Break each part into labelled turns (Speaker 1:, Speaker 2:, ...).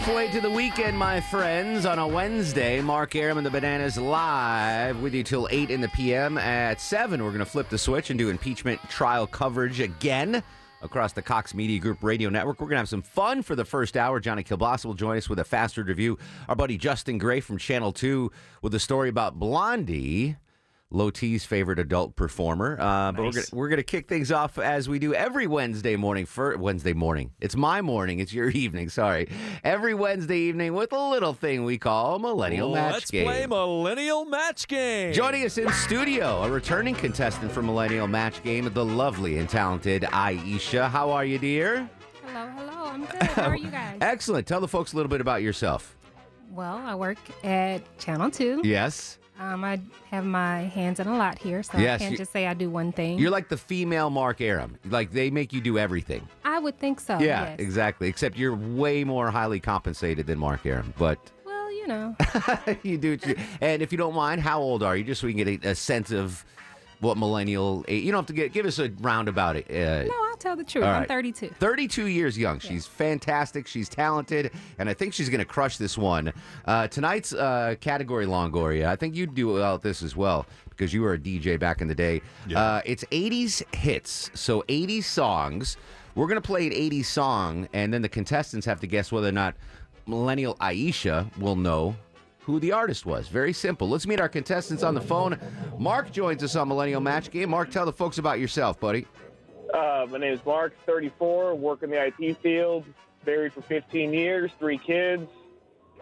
Speaker 1: Halfway to the weekend, my friends, on a Wednesday. Mark Arum and the Bananas live with you till 8 in the p.m. At 7, we're going to flip the switch and do impeachment trial coverage again across the Cox Media Group radio network. We're going to have some fun for the first hour. Johnny Kilbasa will join us with a fast food review. Our buddy Justin Gray from Channel 2 with a story about Blondie. Low T's favorite adult performer. Uh, But we're gonna, we're gonna kick things off as we do every Wednesday morning. For Wednesday morning, it's my morning. It's your evening. Sorry, every Wednesday evening with a little thing we call Millennial Match
Speaker 2: Let's
Speaker 1: Game.
Speaker 2: play Millennial Match Game.
Speaker 1: Joining us in studio, a returning contestant for Millennial Match Game, the lovely and talented Aisha. How are you, dear?
Speaker 3: Hello, hello. I'm good. How are you guys?
Speaker 1: Excellent. Tell the folks a little bit about yourself.
Speaker 3: Well, I work at Channel 2.
Speaker 1: Yes.
Speaker 3: Um, I have my hands in a lot here, so
Speaker 1: Yes,
Speaker 3: I can't
Speaker 1: you-
Speaker 3: just say I do one thing.
Speaker 1: You're like the female Mark Arum. Like they make you do everything.
Speaker 3: I would think so.
Speaker 1: yeah,
Speaker 3: yes.
Speaker 1: exactly. Except you're way more highly compensated than Mark Arum. But
Speaker 3: Well, you know,
Speaker 1: you do. What you, and if you don't mind, how old are you? Just so we can get a, a sense of what millennial. You don't have to get. Give us a roundabout. Uh,
Speaker 3: no, tell the truth.
Speaker 1: All
Speaker 3: I'm 32.
Speaker 1: 32 years young. She's fantastic. She's talented, and I think she's going to crush this one. Uh, tonight's uh, category, Longoria. I think you'd do well at this as well because you were a DJ back in the day. Uh, it's 80s hits, so 80s songs. We're going to play an 80s song, and then the contestants have to guess whether or not Millennial Aisha will know who the artist was. Very simple. Let's meet our contestants on the phone. Mark joins us on Millennial Match Game. Mark, tell the folks about yourself, buddy.
Speaker 4: Uh, my name is Mark, 34, work in the IT field, married for 15 years, three kids.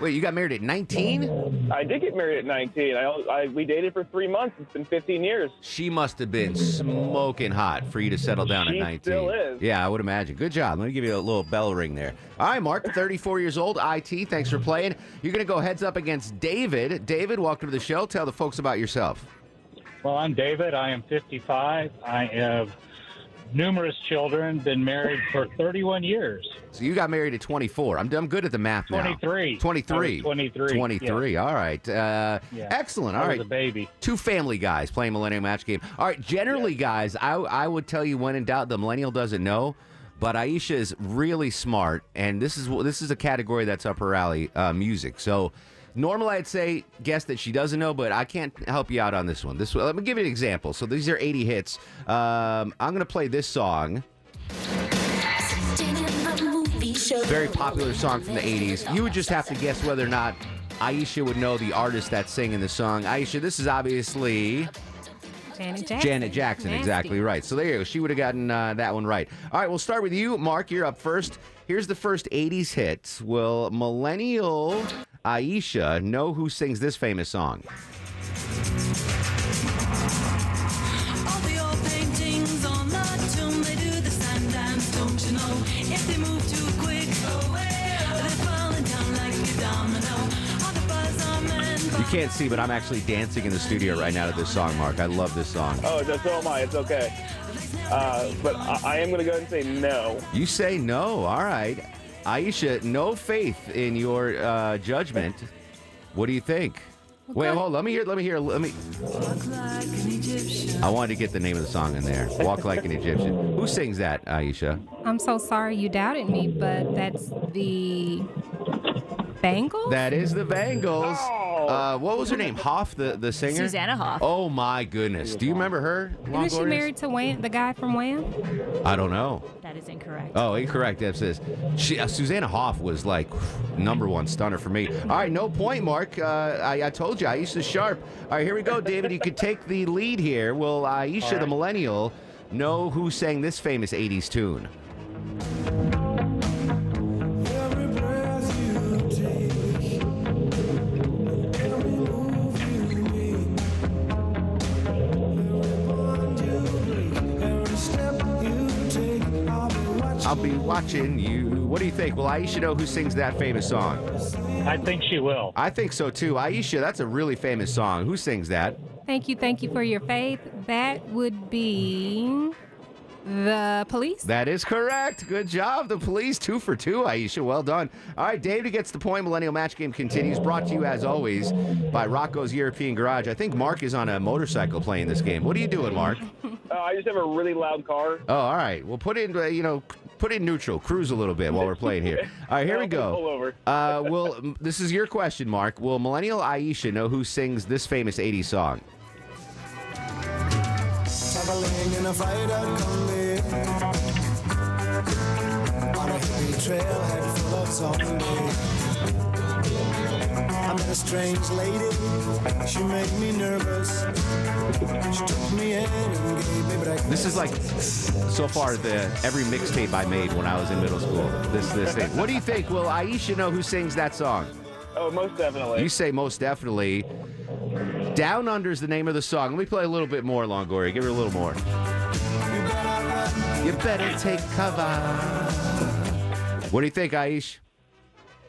Speaker 1: Wait, you got married at 19?
Speaker 4: I did get married at 19. I, I we dated for three months. It's been 15 years.
Speaker 1: She must have been smoking hot for you to settle down
Speaker 4: She
Speaker 1: at 19.
Speaker 4: still is.
Speaker 1: Yeah, I would imagine. Good job. Let me give you a little bell ring there. All right, Mark, 34 years old, IT. Thanks for playing. You're going to go heads up against David. David, welcome to the show. Tell the folks about yourself.
Speaker 5: Well, I'm David. I am 55. I have numerous children, been married for 31 years.
Speaker 1: So you got married at 24. I'm, I'm good at the math now.
Speaker 5: 23.
Speaker 1: 23.
Speaker 5: I was 23.
Speaker 1: 23. All right. Uh,
Speaker 5: Yeah.
Speaker 1: Excellent. All right.
Speaker 5: baby.
Speaker 1: Two family guys playing Millennial Match Game. All right, generally, guys, I, I would tell you when in doubt, the Millennial doesn't know, but Aisha is really smart, and this is this is a category that's up her alley, uh, music. So normally I'd say guess that she doesn't know, but I can't help you out on this one. This let me give you an example. So these are 80 hits. Um, I'm gonna play this song. Very popular song from the 80s. You would just have to guess whether or not Aisha would know the artist that's singing the song. Aisha, this is obviously
Speaker 3: Janet Jackson.
Speaker 1: Janet Jackson,
Speaker 3: Nasty.
Speaker 1: exactly right. So there you go. She would have gotten uh, that one right. All right, we'll start with you, Mark. You're up first. Here's the first 80s hit. Will millennial Aisha know who sings this famous song?
Speaker 6: All the old paintings on the tomb, they do the same dance, don't you know? If they move too quick, they're falling down like a domino. All the buzz are men,
Speaker 1: You can't see, but I'm actually dancing in the studio right now to this song, Mark. I love this song.
Speaker 4: Oh, that's so am I. It's okay. Uh, but I, I am going to go ahead and say no.
Speaker 1: You say no. All right. Aisha, no faith in your uh, judgment. What do you think? Wait, hold. Let me hear. Let me hear. Let me.
Speaker 6: walk like an Egyptian.
Speaker 1: I wanted to get the name of the song in there. Walk like an Egyptian. Who sings that, Aisha?
Speaker 3: I'm so sorry you doubted me, but that's the Bangles?
Speaker 1: That is the Bangles. Uh, what was her name? Hoff, the, the singer?
Speaker 7: Susanna Hoff.
Speaker 1: Oh my goodness. Do you remember her?
Speaker 3: Isn't she
Speaker 1: Longorians?
Speaker 3: married to Wham, the guy from Wham?
Speaker 1: I don't know.
Speaker 7: That is incorrect.
Speaker 1: Oh, incorrect. That says she, uh, Susanna Hoff was like number one stunner for me. All right, no point, Mark. Uh, I, I told you Aisha's sharp. All right, here we go, David. You could take the lead here. Will Aisha, the millennial, know who sang this famous 80s tune?
Speaker 7: Be watching
Speaker 1: you. What do you think? Will Aisha know who sings that famous song?
Speaker 5: I think she will.
Speaker 1: I think so too. Aisha, that's a really famous song. Who sings that?
Speaker 3: Thank you, thank you for your faith. That would be the police.
Speaker 1: That is correct. Good job. The police, two for two, Aisha. Well done. All right, David gets the point. Millennial Match Game continues. Brought to you, as always, by Rocco's European Garage. I think Mark is on a motorcycle playing this game. What are you doing, Mark?
Speaker 4: Uh, I just have a really loud car.
Speaker 1: Oh, all right. Well, put it in, uh, you know, put it in neutral. Cruise a little bit while we're playing here. All right, here we
Speaker 4: I'll Pull
Speaker 1: go.
Speaker 4: over.
Speaker 1: Uh, will this is your question, Mark? Will Millennial Aisha know who sings this famous '80s song?
Speaker 7: Traveling in a freighter combi on a hippie trailhead full of zombies. I met a strange lady. She made me nervous. She took me in and gave me breakfast.
Speaker 1: This is like so far the every mixtape I made when I was in middle school. This this thing. What do you think? Will Aisha know who sings that song?
Speaker 4: Oh, most definitely.
Speaker 1: You say most definitely. Down Under is the name of the song. Let me play a little bit more, Longoria. Give her a little more. You better take cover. What do you think, Aish?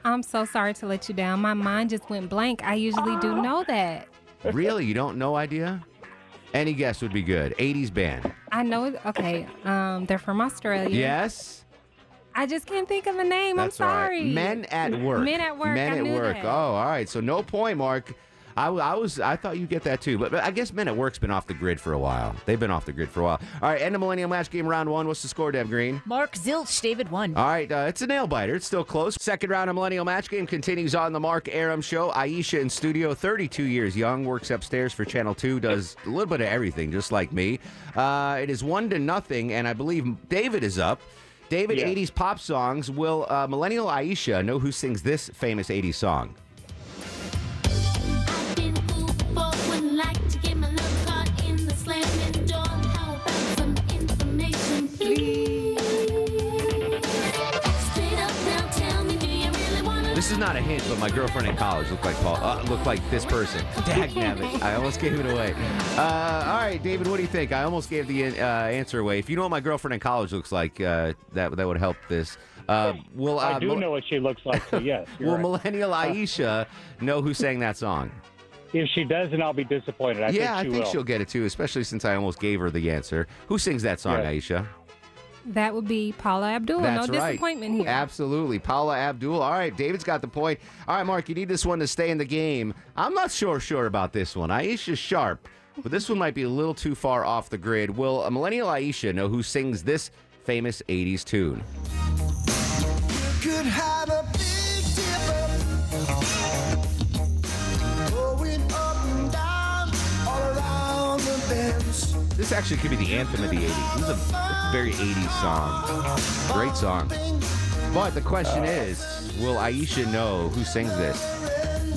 Speaker 3: I'm so sorry to let you down. My mind just went blank. I usually do know that.
Speaker 1: Really? You don't know idea? Any guess would be good. 80s band.
Speaker 3: I know. it- Okay, um, they're from Australia.
Speaker 1: Yes?
Speaker 3: I just can't think of a name.
Speaker 1: That's
Speaker 3: I'm
Speaker 1: all right.
Speaker 3: sorry.
Speaker 1: Men at work.
Speaker 3: Men at work.
Speaker 1: Men
Speaker 3: I
Speaker 1: at work.
Speaker 3: that.
Speaker 1: Oh, all right. So no point, Mark. I, w- I was I thought you'd get that too, but, but I guess Men at Work's been off the grid for a while. They've been off the grid for a while. All right, end of Millennium Match Game round one. What's the score, Deb Green?
Speaker 8: Mark Zilch, David one.
Speaker 1: All right, uh, it's a nail biter. It's still close. Second round of Millennial Match Game continues on the Mark Arum Show. Aisha in studio, 32 years young, works upstairs for Channel 2, does a little bit of everything, just like me. Uh, it is one to nothing, and I believe David is up. David,
Speaker 4: Yeah.
Speaker 1: 80s pop songs. Will uh, Millennial Aisha know who sings this famous 80s song? Not a hint, but my girlfriend in college looked like Paul. Uh, looked like this person. Dag nabbit. I almost gave it away. Uh, all right, David, what do you think? I almost gave the uh, answer away. If you know what my girlfriend in college looks like, uh, that that would help this. Uh, will uh,
Speaker 5: I do
Speaker 1: Mil-
Speaker 5: know what she looks like, so yes.
Speaker 1: Will
Speaker 5: right.
Speaker 1: Millennial Aisha know who sang that song?
Speaker 5: if she does, then I'll be disappointed. I
Speaker 1: yeah,
Speaker 5: think she
Speaker 1: I think
Speaker 5: will.
Speaker 1: she'll get it too, especially since I almost gave her the answer. Who sings that song,
Speaker 5: Yeah.
Speaker 1: Aisha?
Speaker 3: That would be Paula Abdul.
Speaker 1: That's
Speaker 3: no
Speaker 1: right.
Speaker 3: disappointment here.
Speaker 1: Absolutely. Paula Abdul. All right, David's got the point. All right, Mark, you need this one to stay in the game. I'm not sure sure about this one. Aisha's sharp, but this one might be a little too far off the grid. Will a millennial Aisha know who sings this famous 80s tune? This actually could be the anthem of the 80s. This is a very 80s song. Great song. But the question is, will Aisha know who sings this?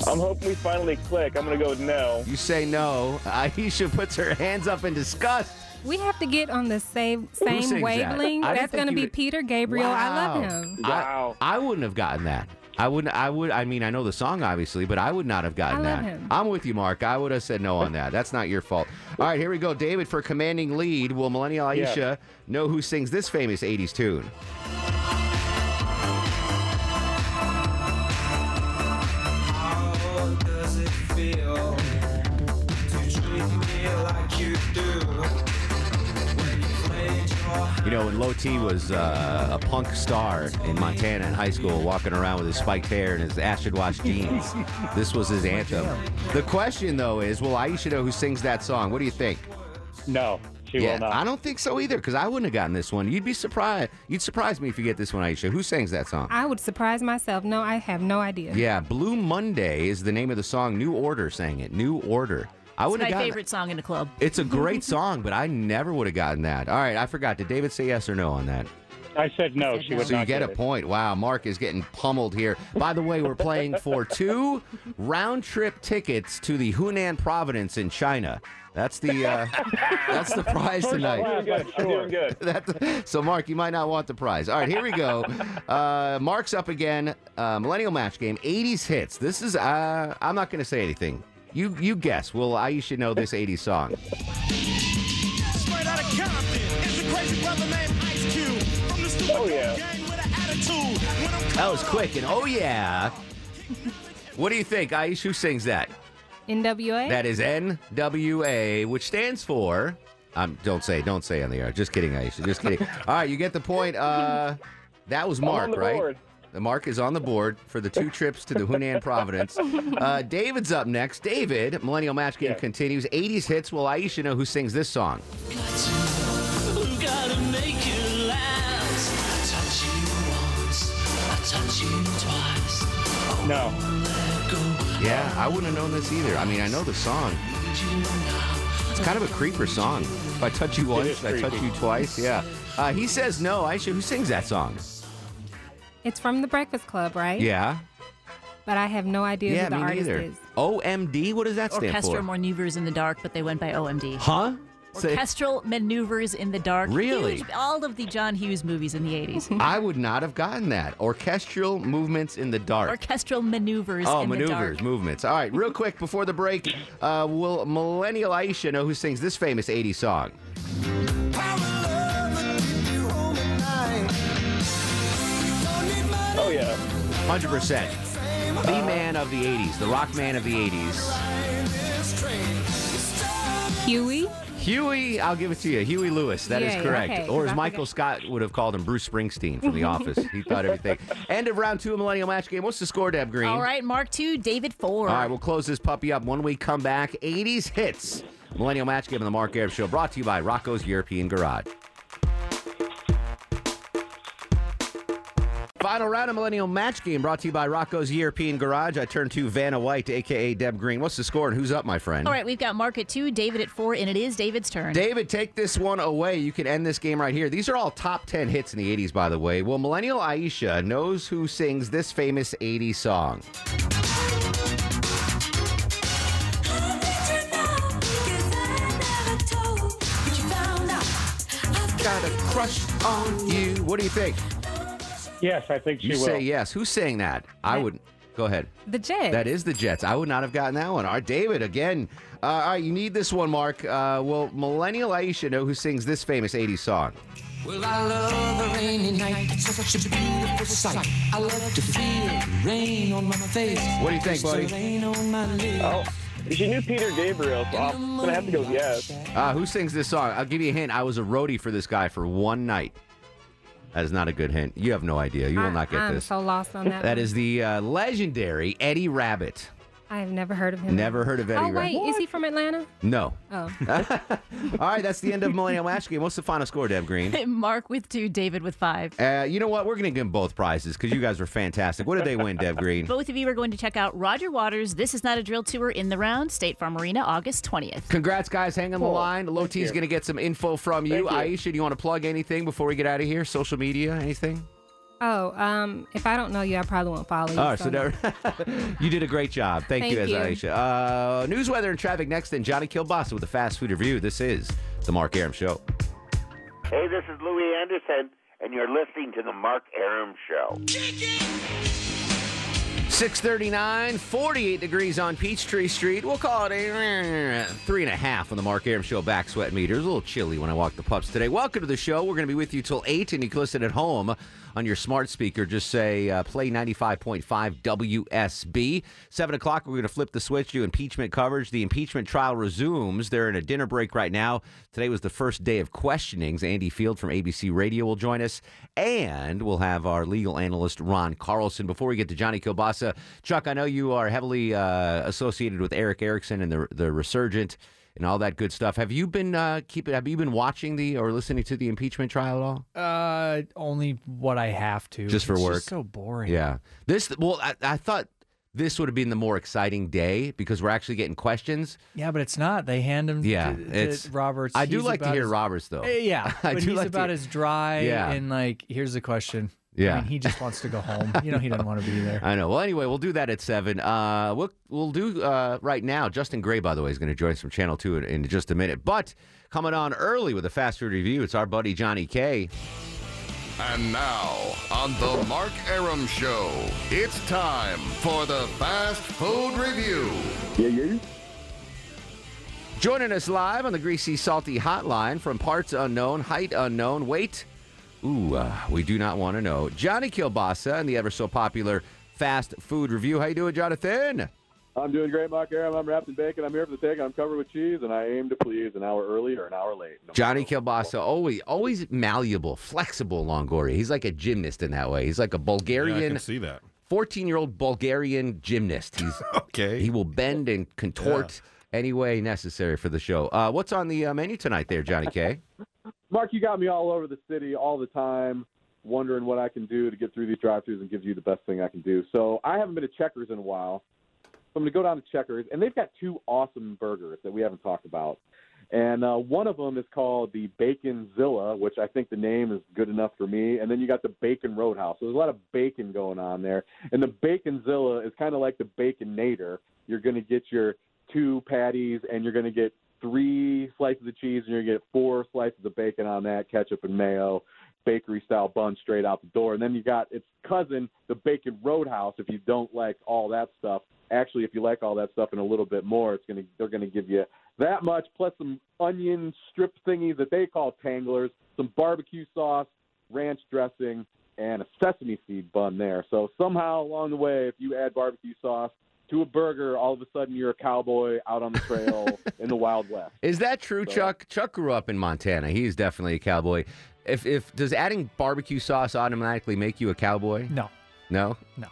Speaker 4: I'm hoping we finally click. I'm going to go with no.
Speaker 1: You say no. Aisha puts her hands up in disgust.
Speaker 3: We have to get on the same same wavelength.
Speaker 1: I didn't
Speaker 3: That's going to be
Speaker 1: would-
Speaker 3: Peter Gabriel. I love him.
Speaker 4: Wow.
Speaker 1: I, I wouldn't have gotten that. I wouldn't. I would. I mean, I know the song obviously, but I would not have gotten
Speaker 3: I love
Speaker 1: that.
Speaker 3: him.
Speaker 1: I'm with you, Mark. I would have said no on that. That's not your fault. All right, here we go. David for commanding lead. Will Millennial Aisha
Speaker 5: Yeah.
Speaker 1: know who sings this famous '80s tune?
Speaker 7: You
Speaker 1: know, when Low T was uh, a punk star in Montana in high school, walking around with his spiked hair and his acid wash jeans, this was his anthem. The question, though, is will Aisha know who sings that song? What do you think?
Speaker 5: No, she
Speaker 1: yeah,
Speaker 5: will not.
Speaker 1: I don't think so either, because I wouldn't have gotten this one. You'd be surprised. You'd surprise me if you get this one, Aisha. Who sings that song?
Speaker 3: I would surprise myself. No, I have no idea.
Speaker 1: Yeah, Blue Monday is the name of the song. New Order sang it. New Order. I
Speaker 8: It's
Speaker 1: would
Speaker 8: my
Speaker 1: have gotten.
Speaker 8: favorite song in the club.
Speaker 1: It's a great song, but I never would have gotten that. All right, I forgot. Did David say yes or no on that?
Speaker 5: I said no.
Speaker 8: said
Speaker 5: She
Speaker 8: no.
Speaker 5: would
Speaker 1: So you
Speaker 5: not
Speaker 1: get a
Speaker 5: it.
Speaker 1: point. Wow, Mark is getting pummeled here. By the way, we're playing for two round trip tickets to the Hunan Province in China. That's the uh, that's the prize
Speaker 4: I'm
Speaker 1: tonight.
Speaker 4: doing good. I'm doing good.
Speaker 1: That's, so, Mark, you might not want the prize. All right, here we go. Uh, Mark's up again. Uh, Millennial Match Game, 80s hits. This is, uh, I'm not going to say anything. You you guess. Well, I should know this 80s song.
Speaker 7: Straight out of Compton, it's a crazy brother named Ice Cube. From the stupid
Speaker 4: Oh, yeah.
Speaker 7: gang with an attitude.
Speaker 1: That was quick. And oh, yeah. What do you think, Aish? Who sings that?
Speaker 3: NWA.
Speaker 1: That is NWA, which stands for. Um, don't say, don't say on the air. Just kidding, Aisha. Just kidding. All right, you get the point. Uh, that was Mark, right?
Speaker 4: board.
Speaker 1: The Mark is on the board for the two trips to the Hunan Providence. Uh, David's up next. David, Millennial Match Game
Speaker 4: Yeah.
Speaker 1: continues. 80s hits. Will Aisha know who sings this song?
Speaker 6: Gotta make you last. Touch you once, I touch you twice.
Speaker 5: No.
Speaker 1: Yeah, I wouldn't have known this either. I mean, I know the song. It's kind of a creeper song. If I touch you once, I touch you twice. Yeah. Uh, he says no. Aisha, who sings that song?
Speaker 3: It's from the Breakfast Club, right?
Speaker 1: Yeah.
Speaker 3: But I have no idea
Speaker 1: Yeah,
Speaker 3: who the
Speaker 1: me
Speaker 3: artist
Speaker 1: neither.
Speaker 3: is.
Speaker 1: OMD? What does that stand
Speaker 8: Orchestral
Speaker 1: for?
Speaker 8: maneuvers in the dark, but they went by OMD.
Speaker 1: Huh? Say-
Speaker 8: Orchestral maneuvers in the dark.
Speaker 1: Really?
Speaker 8: Huge- all of the John Hughes movies in the 80s.
Speaker 1: I would not have gotten that. Orchestral movements in the dark.
Speaker 8: Orchestral maneuvers
Speaker 1: Oh,
Speaker 8: in the
Speaker 1: maneuvers,
Speaker 8: dark.
Speaker 1: movements. All right, real quick before the break, uh, will Millennial Aisha know who sings this famous 80s song?
Speaker 4: Oh yeah.
Speaker 1: 100%. The man of the 80s, the rock man of the 80s.
Speaker 3: Huey.
Speaker 1: Huey, I'll give it to you. Huey Lewis, That is
Speaker 3: Yay,
Speaker 1: correct.
Speaker 3: okay,
Speaker 1: or
Speaker 3: 'cause
Speaker 1: as Michael Scott would have called him, Bruce Springsteen from The Office. He thought everything. End of round two of Millennial Match Game. What's the score, Deb Green?
Speaker 8: All right, Mark 2, David 4.
Speaker 1: All right, we'll close this puppy up when we come back. 80s hits. Millennial Match Game on the Mark Air Show, brought to you by Rocco's European Garage. Final round of Millennial Match Game brought to you by Rocco's European Garage. I turn to Vanna White, aka Deb Green. What's the score and who's up, my friend?
Speaker 8: All right, we've got Mark at 2, David at 4, and it is David's turn.
Speaker 1: David, take this one away. You can end this game right here. These are all top 10 hits in the 80s, by the way. Well, Millennial Aisha knows who sings this famous 80s song. Got a crush on you. What do you think?
Speaker 5: Yes, I think she
Speaker 1: You
Speaker 5: will.
Speaker 1: say yes. Who's saying that? I would. Go ahead.
Speaker 3: The Jets.
Speaker 1: That is the Jets. I would not have gotten that one. All right, David, again. Uh, all right, you need this one, Mark. Uh, will Millennial Aisha know who sings this famous 80s song?
Speaker 6: Well, I love a rainy night. It's such a beautiful sight. I love to feel rain on my face.
Speaker 1: What do you think, buddy?
Speaker 6: Rain on my lips.
Speaker 4: Oh, she knew Peter Gabriel, so I'm gonna have to go yes.
Speaker 1: Uh, who sings this song? I'll give you a hint. I was a roadie for this guy for one night. That is not a good hint. You have no idea. You will
Speaker 3: I,
Speaker 1: not get
Speaker 3: I'm
Speaker 1: this.
Speaker 3: so lost on that.
Speaker 1: That
Speaker 3: one.
Speaker 1: is the uh, legendary Eddie Rabbitt.
Speaker 3: I've never heard of him.
Speaker 1: Never heard of Eddie
Speaker 3: Oh wait,
Speaker 1: Rabbitt.
Speaker 3: is he from Atlanta?
Speaker 1: No.
Speaker 3: Oh.
Speaker 1: All right, that's the end of Millennial Match Game. What's the final score, Deb Green?
Speaker 8: Mark with 2, David with 5.
Speaker 1: Uh, you know what? We're going to give them both prizes because you guys were fantastic. What did they win, Deb Green?
Speaker 8: Both of you are going to check out Roger Waters' This Is Not a Drill Tour in the Round, State Farm Arena, August 20th.
Speaker 1: Congrats, guys. Hang on the line. Low T's
Speaker 4: you.
Speaker 1: going to get some info from you.
Speaker 4: Thank you.
Speaker 1: Aisha, do you want to plug anything before we get out of here? Social media, anything?
Speaker 3: Oh, um, if I don't know you, I probably won't follow you.
Speaker 1: All right, so
Speaker 3: no.
Speaker 1: there, you did a great job. Thank, you,
Speaker 3: Thank you.
Speaker 1: Aisha. Uh, news, weather, and traffic next. Then Johnny Kilbasa with a fast food review. This is the Mark Arum Show.
Speaker 9: Hey, this is Louis Anderson, and you're listening to the Mark Arum Show.
Speaker 1: 639, 48 degrees on Peachtree Street. We'll call it a eh, three and a half on the Mark Arum Show back sweat meter. It was a little chilly when I walked the pups today. Welcome to the show. We're going to be with you till 8, and you can listen at home on your smart speaker. Just say uh, play 95.5 WSB. 7 o'clock, we're going to flip the switch to impeachment coverage. The impeachment trial resumes. They're in a dinner break right now. Today was the first day of questionings. Andy Field from ABC Radio will join us, and we'll have our legal analyst, Ron Carlson. Before we get to Johnny Kilbasa, Chuck, I know you are heavily uh, associated with Erick Erickson and the, the Resurgent and all that good stuff. Have you been uh, keeping? Have you been watching the or listening to the impeachment trial at all?
Speaker 2: Uh, only what I have to.
Speaker 1: Just for
Speaker 2: It's
Speaker 1: work.
Speaker 2: so boring.
Speaker 1: Yeah. This well, I, I thought this would have been the more exciting day because we're actually getting questions.
Speaker 10: Yeah, but it's not. They hand him
Speaker 1: Yeah,
Speaker 10: to, to
Speaker 1: it's-
Speaker 10: Roberts.
Speaker 1: I do like to hear Roberts, though.
Speaker 10: Eh, Yeah,
Speaker 1: I
Speaker 10: but
Speaker 1: do
Speaker 10: he's
Speaker 1: like to-
Speaker 10: about as dry
Speaker 1: Yeah.
Speaker 10: and like, here's the question.
Speaker 1: Yeah.
Speaker 10: I mean, he just wants to go home. You know, he doesn't want to be there.
Speaker 1: I know. Well, anyway, we'll do that at seven. Uh, we'll we'll do uh, right now. Justin Gray, by the way, is going to join us from Channel Two in, in just a minute. But coming on early with a fast food review, it's our buddy Johnny K.
Speaker 11: And now, on the Mark Arum Show, it's time for the Fast Food Review.
Speaker 4: Yeah, yeah.
Speaker 1: Joining us live on the Greasy Salty Hotline from parts unknown, height unknown, weight. Ooh, uh, we do not want to know. Johnny Kilbasa and the ever so popular fast food review. How you doing, Jonathan?
Speaker 12: I'm doing great, Mark Arum. I'm wrapped in bacon. I'm here for the take. I'm covered with cheese, and I aim to please an hour early or an hour late. No
Speaker 1: Johnny Kilbasa, always always malleable, flexible, Longoria. He's like a gymnast in that way. He's like a Bulgarian.
Speaker 13: Yeah, I can see that.
Speaker 1: 14 year old Bulgarian gymnast. He's
Speaker 13: okay.
Speaker 1: He will bend and contort any way necessary for the show. Uh, what's on the uh, menu tonight, there, Johnny K?
Speaker 12: Mark, you got me all over the city all the time, wondering what I can do to get through these drive-throughs and give you the best thing I can do. So I haven't been to Checkers in a while. So I'm going to go down to Checkers, and they've got two awesome burgers that we haven't talked about. And uh, one of them is called the Bacon Zilla, which I think the name is good enough for me. And then you got the Bacon Roadhouse. So there's a lot of bacon going on there. And the Bacon Zilla is kind of like the Baconator. You're going to get your two patties, and you're going to get three slices of cheese, and you're to get four slices of bacon on that, ketchup and mayo, bakery style bun straight out the door. And then you got its cousin, the Bacon Roadhouse. If you don't like all that stuff, actually, if you like all that stuff and a little bit more, it's gonna they're gonna give you that much plus some onion strip thingies that they call tanglers, some barbecue sauce, ranch dressing, and a sesame seed bun there. So somehow along the way, if you add barbecue sauce to a burger, all of a sudden you're a cowboy out on the trail in the Wild West.
Speaker 1: Is that true, Chuck? Chuck grew up in Montana. He's definitely a cowboy. If if does adding barbecue sauce automatically make you a cowboy?
Speaker 10: No.
Speaker 1: No.
Speaker 10: No.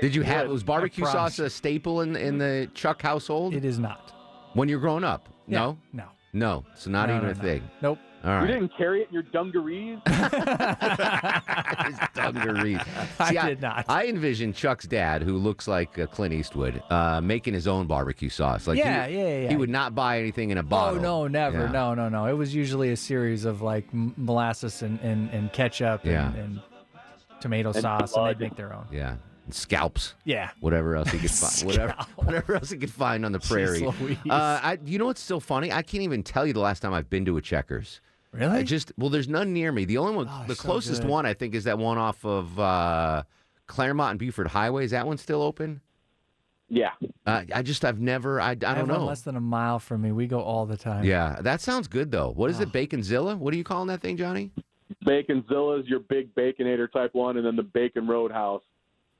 Speaker 1: Did you have was barbecue sauce
Speaker 10: promise.
Speaker 1: a staple in in the Chuck household?
Speaker 10: It is not.
Speaker 1: When you're growing up?
Speaker 10: Yeah,
Speaker 1: No.
Speaker 10: no.
Speaker 1: No. So not
Speaker 10: No,
Speaker 1: even
Speaker 10: no,
Speaker 1: a
Speaker 10: no.
Speaker 1: thing.
Speaker 10: Nope.
Speaker 1: All
Speaker 12: You didn't carry it in your dungarees?
Speaker 1: Dungarees.
Speaker 10: I did not.
Speaker 1: I envision Chuck's dad, who looks like uh, Clint Eastwood, uh, making his own barbecue sauce. Like he-
Speaker 10: Yeah, yeah, yeah,
Speaker 1: He would not buy anything in a bottle.
Speaker 10: Oh no, never.
Speaker 1: Yeah.
Speaker 10: No, no, no. It was usually a series of like molasses and, and, and ketchup and,
Speaker 1: Yeah.
Speaker 10: and tomato
Speaker 1: And
Speaker 10: sauce, and they'd make their own.
Speaker 1: Yeah. And scalps.
Speaker 10: Yeah.
Speaker 1: Whatever else he could find. whatever, whatever else he could find on the prairie. Uh, I, you know what's so funny? I can't even tell you the last time I've been to a Checkers.
Speaker 10: Really?
Speaker 1: I just well, there's none near me. The only one, the
Speaker 10: so
Speaker 1: closest
Speaker 10: good.
Speaker 1: one, I think, is that one off of uh, Clairmont and Buford Highway. Is that one still open?
Speaker 12: Yeah.
Speaker 1: Uh, I just I've never I, I
Speaker 10: I
Speaker 1: don't
Speaker 10: have one
Speaker 1: know.
Speaker 10: less than a mile from me. We go all the time.
Speaker 1: Yeah, that sounds good though. What is it, Baconzilla? What are you calling that thing, Johnny?
Speaker 12: Baconzilla is your big baconator type one, and then the Bacon Roadhouse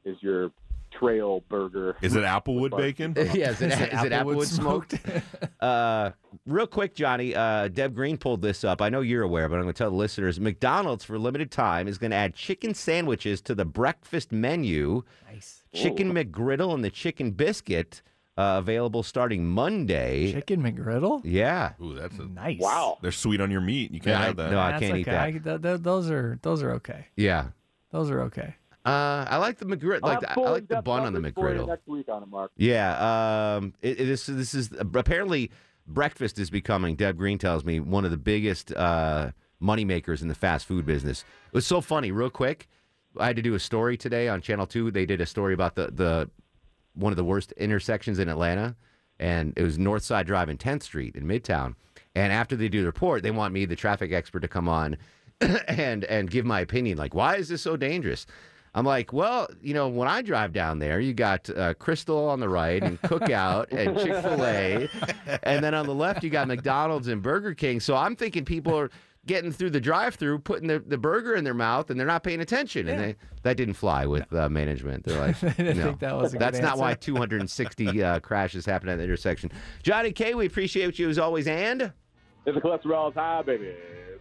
Speaker 12: is your trail burger.
Speaker 13: Is it Applewood bacon?
Speaker 1: yeah, is it, is it Applewood smoked? uh, real quick, Johnny. Uh, Deb Green pulled this up. I know you're aware, but I'm going to tell the listeners. McDonald's, for a limited time, is going to add chicken sandwiches to the breakfast menu.
Speaker 10: Nice.
Speaker 1: Chicken McGriddle and the chicken biscuit uh, available starting Monday.
Speaker 10: Chicken McGriddle.
Speaker 1: Yeah.
Speaker 13: Ooh, that's a,
Speaker 10: Nice.
Speaker 12: Wow.
Speaker 13: They're sweet on your meat. You can't
Speaker 1: Yeah,
Speaker 13: have that.
Speaker 1: no, I
Speaker 10: That's
Speaker 1: can't
Speaker 10: okay.
Speaker 1: eat that.
Speaker 10: I, th- th- those are those are okay.
Speaker 1: Yeah.
Speaker 10: Those are okay.
Speaker 1: Uh, I like the McGriddle. Like the, I like the bun on the McGriddle.
Speaker 12: Next week on it, Mark.
Speaker 1: Yeah, um, it, it- this this is apparently breakfast is becoming. Deb Green tells me one of the biggest uh, money makers in the fast food business. It was so funny. Real quick, I had to do a story today on Channel Two. They did a story about the the one of the worst intersections in Atlanta, and it was North Side Drive and 10th Street in Midtown. And after they do the report, they want me, the traffic expert, to come on and and give my opinion. Like, why is this so dangerous? I'm like, well, you know, when I drive down there, you got uh, Krystal on the right and Cookout and Chick Fil A, and then on the left you got McDonald's and Burger King. So I'm thinking people are getting through the drive-through, putting the, the burger in their mouth, and they're not paying attention. And they, that didn't fly with uh, management. They're like,
Speaker 10: They didn't
Speaker 1: no,
Speaker 10: think that was a good
Speaker 1: that's not why 260 uh, crashes happen at the intersection. Johnny K, we appreciate you as always, and.
Speaker 12: If the cholesterol is high, baby.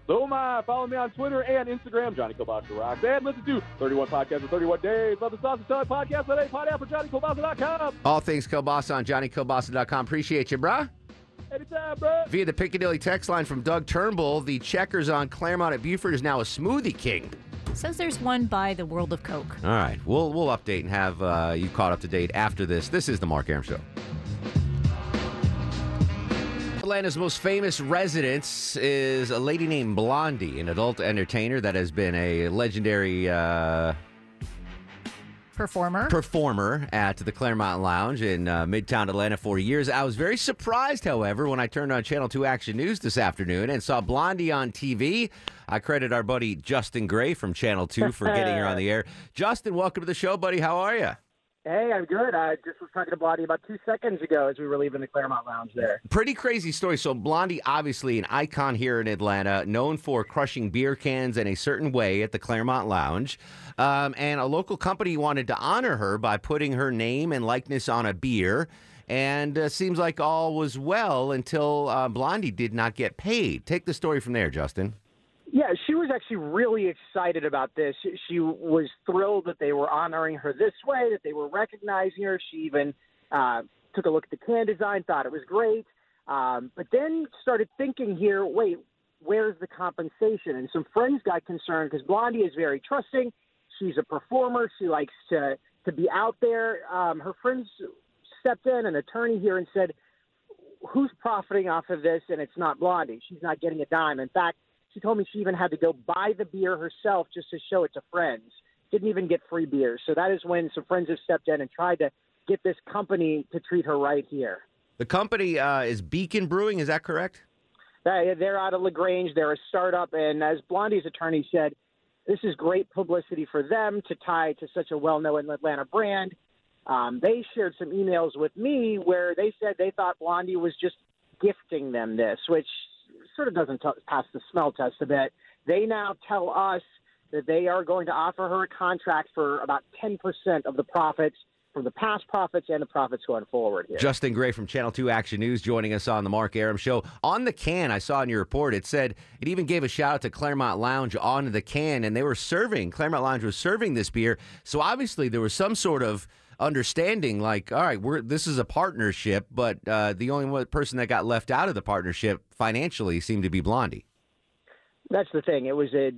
Speaker 12: So am I. Follow me on Twitter and Instagram, Johnny Kilbasa Rocks. And listen to 31 Podcasts in 31 Days. Love the Sausage Telling Podcast at Pod app for JohnnyKilbasa.com.
Speaker 1: All things Kilbasa on JohnnyKilbasa.com. Appreciate you, brah.
Speaker 12: Anytime, bro.
Speaker 1: Via the Piccadilly text line from Doug Turnbull, the checkers on Clairmont at Buford is now a smoothie king.
Speaker 8: Says there's one by the World of Coke.
Speaker 1: All right, we'll we'll update and have uh, you caught up to date after this. This is the Mark Arum Show. Atlanta's most famous residence is a lady named Blondie, an adult entertainer that has been a legendary uh,
Speaker 8: Performer.
Speaker 1: performer at the Clermont Lounge in uh, Midtown Atlanta for years. I was very surprised, however, when I turned on Channel 2 Action News this afternoon and saw Blondie on TV. I credit our buddy Justin Gray from Channel 2 for getting her on the air. Justin, welcome to the show, buddy. How are you?
Speaker 14: Hey, I'm good. I just was talking to Blondie about two seconds ago as we were leaving the Clermont Lounge there.
Speaker 1: Pretty crazy story. So, Blondie, obviously an icon here in Atlanta, known for crushing beer cans in a certain way at the Clermont Lounge. Um, and a local company wanted to honor her by putting her name and likeness on a beer. And uh, seems like all was well until uh, Blondie did not get paid. Take the story from there, Justin.
Speaker 14: Yeah, she was actually really excited about this. She- was thrilled that they were honoring her this way, that they were recognizing her. She even uh, took a look at the can design, thought it was great, um, but then started thinking here, wait, where's the compensation? And some friends got concerned because Blondie is very trusting. She's a performer. She likes to to be out there. Um, her friends stepped in, an attorney here, and said, who's profiting off of this? And it's not Blondie. She's not getting a dime. In fact, she told me she even had to go buy the beer herself just to show it to friends. Didn't even get free beer. So that is when some friends have stepped in and tried to get this company to treat her right here.
Speaker 1: The company uh, is Beacon Brewing. Is that correct?
Speaker 14: They- They're out of LaGrange. They're a startup. And as Blondie's attorney said, this is great publicity for them to tie to such a well known Atlanta brand. Um, they shared some emails with me where they said they thought Blondie was just gifting them this, which sort of doesn't t- pass the smell test a bit. They now tell us that they are going to offer her a contract for about 10% of the profits from the past profits and the profits going forward here.
Speaker 1: Justin Gray from Channel 2 Action News joining us on the Mark Arum Show. On the can, I saw in your report, it said it even gave a shout out to Clermont Lounge on the can, and they were serving, Clermont Lounge was serving this beer. So obviously there was some sort of understanding like, all right, we're this is a partnership, but uh, the only one person that got left out of the partnership financially seemed to be Blondie.
Speaker 14: That's the thing. It was a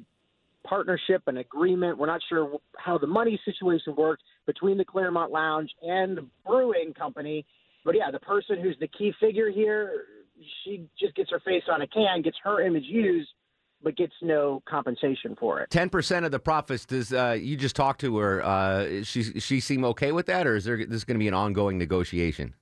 Speaker 14: partnership, an agreement. We're not sure how the money situation worked between the Clermont Lounge and the brewing company. But yeah, the person who's the key figure here, she just gets her face on a can, gets her image used, but gets no compensation for it.
Speaker 1: Ten percent of the profits. Does uh, you just talk to her? Uh, she she seem okay with that, or is there this going to be an ongoing negotiation?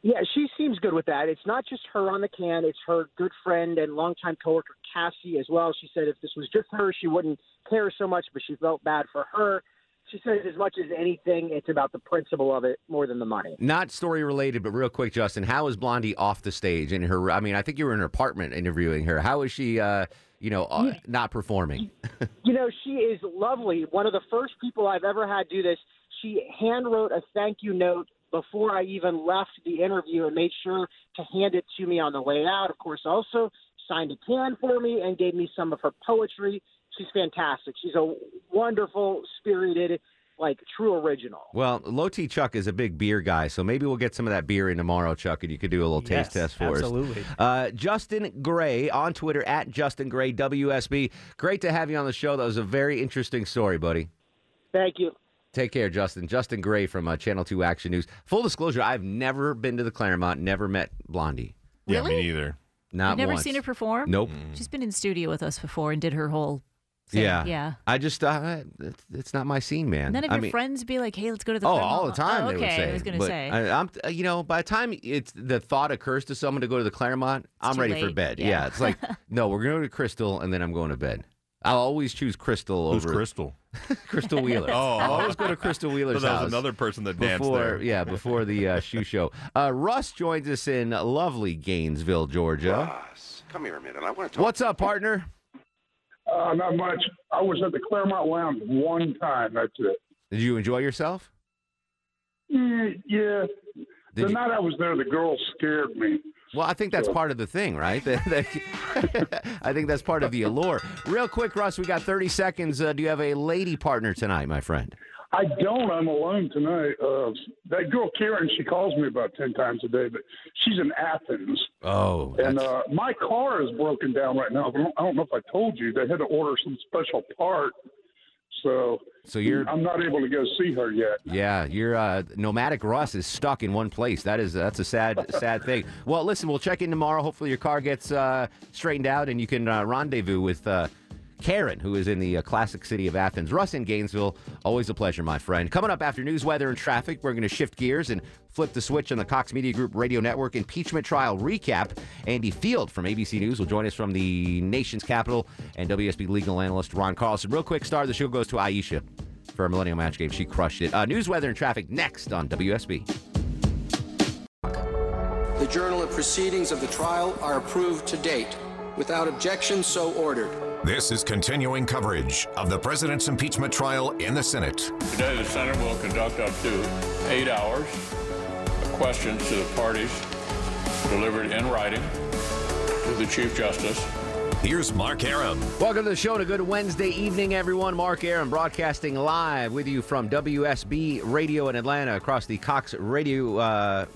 Speaker 14: Yeah, she seems good with that. It's not just her on the can; it's her good friend and longtime coworker Cassie as well. She said if this was just her, she wouldn't care so much, but she felt bad for her. She said as much as anything, it's about the principle of it more than the money.
Speaker 1: Not story related, but real quick, Justin. How is Blondie off the stage in her? I mean, I think you were in her apartment interviewing her. How is she? Uh, you know, uh, not performing.
Speaker 14: You know, she is lovely. One of the first people I've ever had do this. She hand wrote a thank you note before I even left the interview and made sure to hand it to me on the way out. Of course, also signed a can for me and gave me some of her poetry. She's fantastic. She's a wonderful, spirited, like true original.
Speaker 1: Well, Low T Chuck is a big beer guy, so maybe we'll get some of that beer in tomorrow, Chuck, and you could do a little taste
Speaker 10: Yes,
Speaker 1: test for
Speaker 10: absolutely.
Speaker 1: us. Absolutely. Uh, Justin Gray on Twitter at Justin Gray WSB. Great to have you on the show. That was a very interesting story, buddy.
Speaker 14: Thank you.
Speaker 1: Take care, Justin. Justin Gray from uh, Channel 2 Action News. Full disclosure, I've never been to the Clermont, never met Blondie.
Speaker 13: Yeah, me neither.
Speaker 1: Not
Speaker 8: You've never
Speaker 1: once.
Speaker 8: seen her perform?
Speaker 1: Nope.
Speaker 8: She's been in studio with us before and did her whole thing.
Speaker 1: Yeah.
Speaker 8: Yeah.
Speaker 1: I just, uh, it's, it's not my scene, man.
Speaker 8: None of
Speaker 1: I
Speaker 8: your
Speaker 1: mean,
Speaker 8: friends be like, "Hey, let's go to the."
Speaker 1: Oh,
Speaker 8: Clermont
Speaker 1: all the time
Speaker 8: Oh,
Speaker 1: they
Speaker 8: okay,
Speaker 1: would say.
Speaker 8: I was gonna
Speaker 1: But
Speaker 8: say.
Speaker 1: I, I'm, you know, by the time it's the thought occurs to someone to go to the Clermont, I'm
Speaker 8: too
Speaker 1: ready for bed.
Speaker 8: yeah.
Speaker 1: it's like, no, we're going to Krystal, and then I'm going to bed. I'll always choose Krystal
Speaker 13: Who's
Speaker 1: over
Speaker 13: Crystal?
Speaker 1: Crystal Wheeler.
Speaker 13: Oh,
Speaker 1: I'll always go to Crystal Wheeler's
Speaker 13: So that was
Speaker 1: house.
Speaker 13: another person that danced
Speaker 1: before,
Speaker 13: there.
Speaker 1: Yeah, before the uh, shoe show. Uh, Russ joins us in lovely Gainesville, Georgia.
Speaker 15: Russ, Come here a minute. I want to talk.
Speaker 1: What's up, partner?
Speaker 16: Uh, not much. I was at the Clermont Lounge one time. That's it.
Speaker 1: Did you enjoy yourself?
Speaker 16: Mm, yeah.
Speaker 1: Did
Speaker 16: the
Speaker 1: you-
Speaker 16: night I was there, the girl scared me.
Speaker 1: Well, I think that's part of the thing, right? I think that's part of the allure. Real quick, Russ, we got 30 seconds. Uh, do you have a lady partner tonight, my friend?
Speaker 16: I don't. I'm alone tonight. Uh, that girl Karen, she calls me about ten times a day, but she's in Athens,
Speaker 1: Oh,
Speaker 16: and uh, my car is broken down right now. I don't, I don't know if I told you. They had to order some special part So,
Speaker 1: So you're-
Speaker 16: I'm not able to go see her yet.
Speaker 1: Yeah, your uh, nomadic Russ is stuck in one place. That is that's a sad sad thing. Well, listen, we'll check in tomorrow. Hopefully, your car gets uh, straightened out and you can uh, rendezvous with uh, Karen, who is in the uh, classic city of Athens. Russ in Gainesville, always a pleasure, my friend. Coming up after news, weather, and traffic, we're going to shift gears and flip the switch on the Cox Media Group Radio Network impeachment trial recap. Andy Field from ABC News will join us from the nation's capital, and WSB legal analyst Ron Carlson. Real quick, star the show goes to Aisha for a Millennial Match Game. She crushed it. Uh, news, weather, and traffic next on WSB.
Speaker 17: The journal of proceedings of the trial are approved to date. Without objection, so ordered.
Speaker 18: This is continuing coverage of the president's impeachment trial in the Senate.
Speaker 19: Today, the Senate will conduct up to eight hours of questions to the parties delivered in writing to the Chief Justice.
Speaker 18: Here's Mark Arum.
Speaker 1: Welcome to the show and a good Wednesday evening, everyone. Mark Aaron broadcasting live with you from WSB Radio in Atlanta across the Cox Radio. Uh,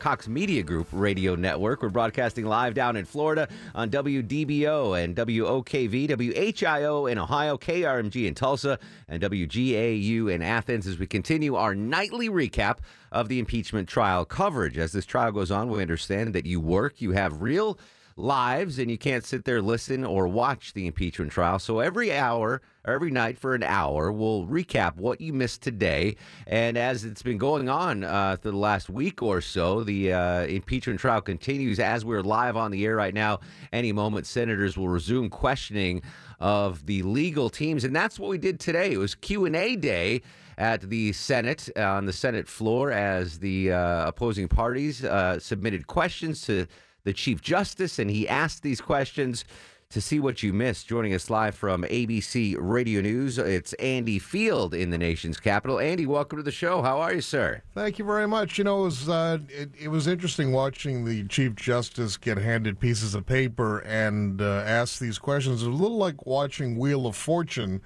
Speaker 1: Cox Media Group radio network. We're broadcasting live down in Florida on WDBO and WOKV, WHIO in Ohio, KRMG in Tulsa, and WGAU in Athens as we continue our nightly recap of the impeachment trial coverage. As this trial goes on, we understand that you work, you have real lives and you can't sit there listen or watch the impeachment trial. So every hour every night for an hour we'll recap what you missed today. And as it's been going on uh, for the last week or so the uh, impeachment trial continues as we're live on the air right now. Any moment senators will resume questioning of the legal teams. And that's what we did today. It was q&a day at the Senate on the Senate floor as the uh, opposing parties uh, submitted questions to the Chief Justice, and he asked these questions to see what you missed. Joining us live from ABC Radio News, it's Andy Field in the nation's capital. Andy, welcome to the show. How are you, sir?
Speaker 20: Thank you very much. You know, it was uh, it, it was interesting watching the Chief Justice get handed pieces of paper and uh, ask these questions. It was a little like watching Wheel of Fortune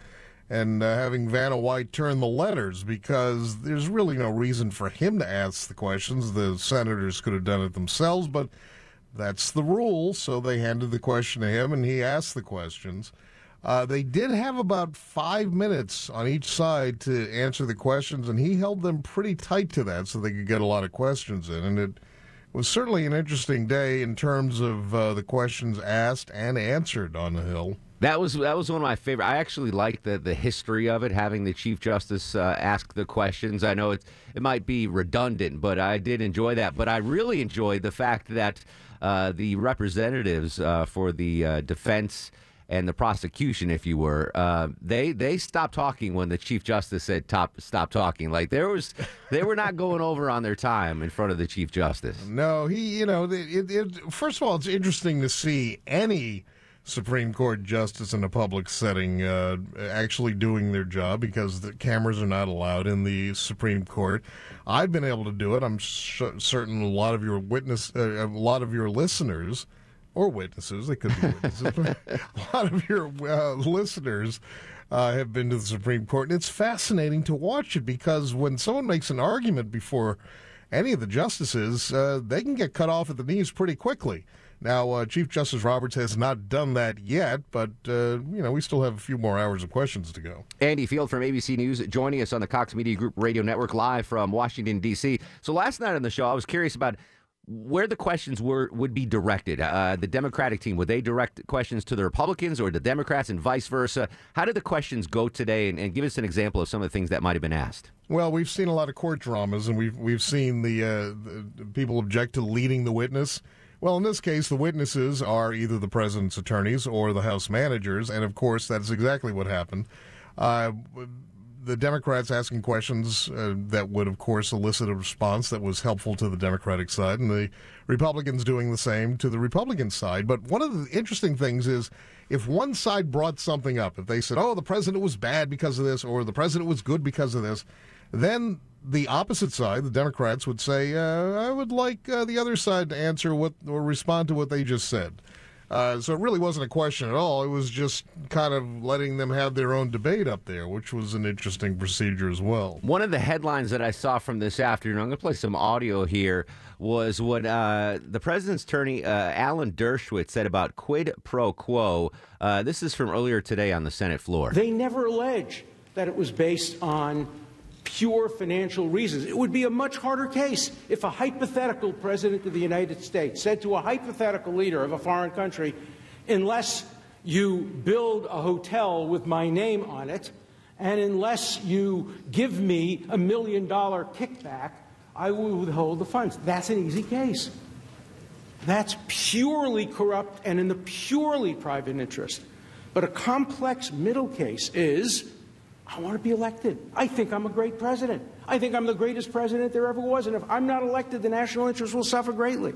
Speaker 20: and uh, having Vanna White turn the letters because there's really no reason for him to ask the questions. The senators could have done it themselves, but that's the rule. So they handed the question to him, and he asked the questions. Uh, they did have about five minutes on each side to answer the questions, and he held them pretty tight to that so they could get a lot of questions in. And it was certainly an interesting day in terms of uh, the questions asked and answered on the Hill.
Speaker 1: That was that was one of my favorite. I actually like the the history of it, having the Chief Justice uh, ask the questions. I know it it might be redundant, but I did enjoy that. But I really enjoyed the fact that the representatives uh, for the uh, defense and the prosecution, if you were, uh, they they stopped talking when the Chief Justice said "top stop talking." Like there was, they were not going over on their time in front of the Chief Justice.
Speaker 20: No, he, you know, it, it, first of all, it's interesting to see any Supreme Court justice in a public setting uh, actually doing their job because the cameras are not allowed in the Supreme Court. I've been able to do it. I'm sh- certain a lot of your witness, uh, a lot of your listeners. Or witnesses, they could be witnesses. but a lot of your uh, listeners uh, have been to the Supreme Court, and it's fascinating to watch it because when someone makes an argument before any of the justices, uh, they can get cut off at the knees pretty quickly. Now, uh, Chief Justice Roberts has not done that yet, but uh, you know we still have a few more hours of questions to go.
Speaker 1: Andy Field from ABC News joining us on the Cox Media Group Radio Network live from Washington D.C. So last night on the show, I was curious about where the questions were would be directed. Uh, the Democratic team would they direct questions to the Republicans or the Democrats, and vice versa? How did the questions go today? And, and give us an example of some of the things that might have been asked.
Speaker 20: Well, we've seen a lot of court dramas, and we've we've seen the, uh, the people object to leading the witness. Well, in this case, the witnesses are either the president's attorneys or the House managers, and of course, that's exactly what happened. Uh, the Democrats asking questions uh, that would, of course, elicit a response that was helpful to the Democratic side, and the Republicans doing the same to the Republican side. But one of the interesting things is if one side brought something up, if they said, oh, the president was bad because of this, or the president was good because of this, then the opposite side, the Democrats, would say, uh, I would like uh, the other side to answer what or respond to what they just said. Uh, so it really wasn't a question at all. It was just kind of letting them have their own debate up there, which was an interesting procedure as well.
Speaker 1: One of the headlines that I saw from this afternoon, I'm going to play some audio here, was what uh, the president's attorney, uh, Alan Dershowitz, said about quid pro quo. Uh, this is from earlier today on the Senate floor.
Speaker 21: They never allege
Speaker 22: that it was based on pure financial reasons. It would be a much harder case if a hypothetical president of the United States said to a hypothetical leader of a foreign country, unless you build a hotel with my name on it, and unless you give me a million dollar kickback, I will withhold the funds. That's an easy case. That's purely corrupt and in the purely private interest. But a complex middle case is I want to be elected. I think I'm a great president. I think I'm the greatest president there ever was. And if I'm not elected, the national interest will suffer greatly.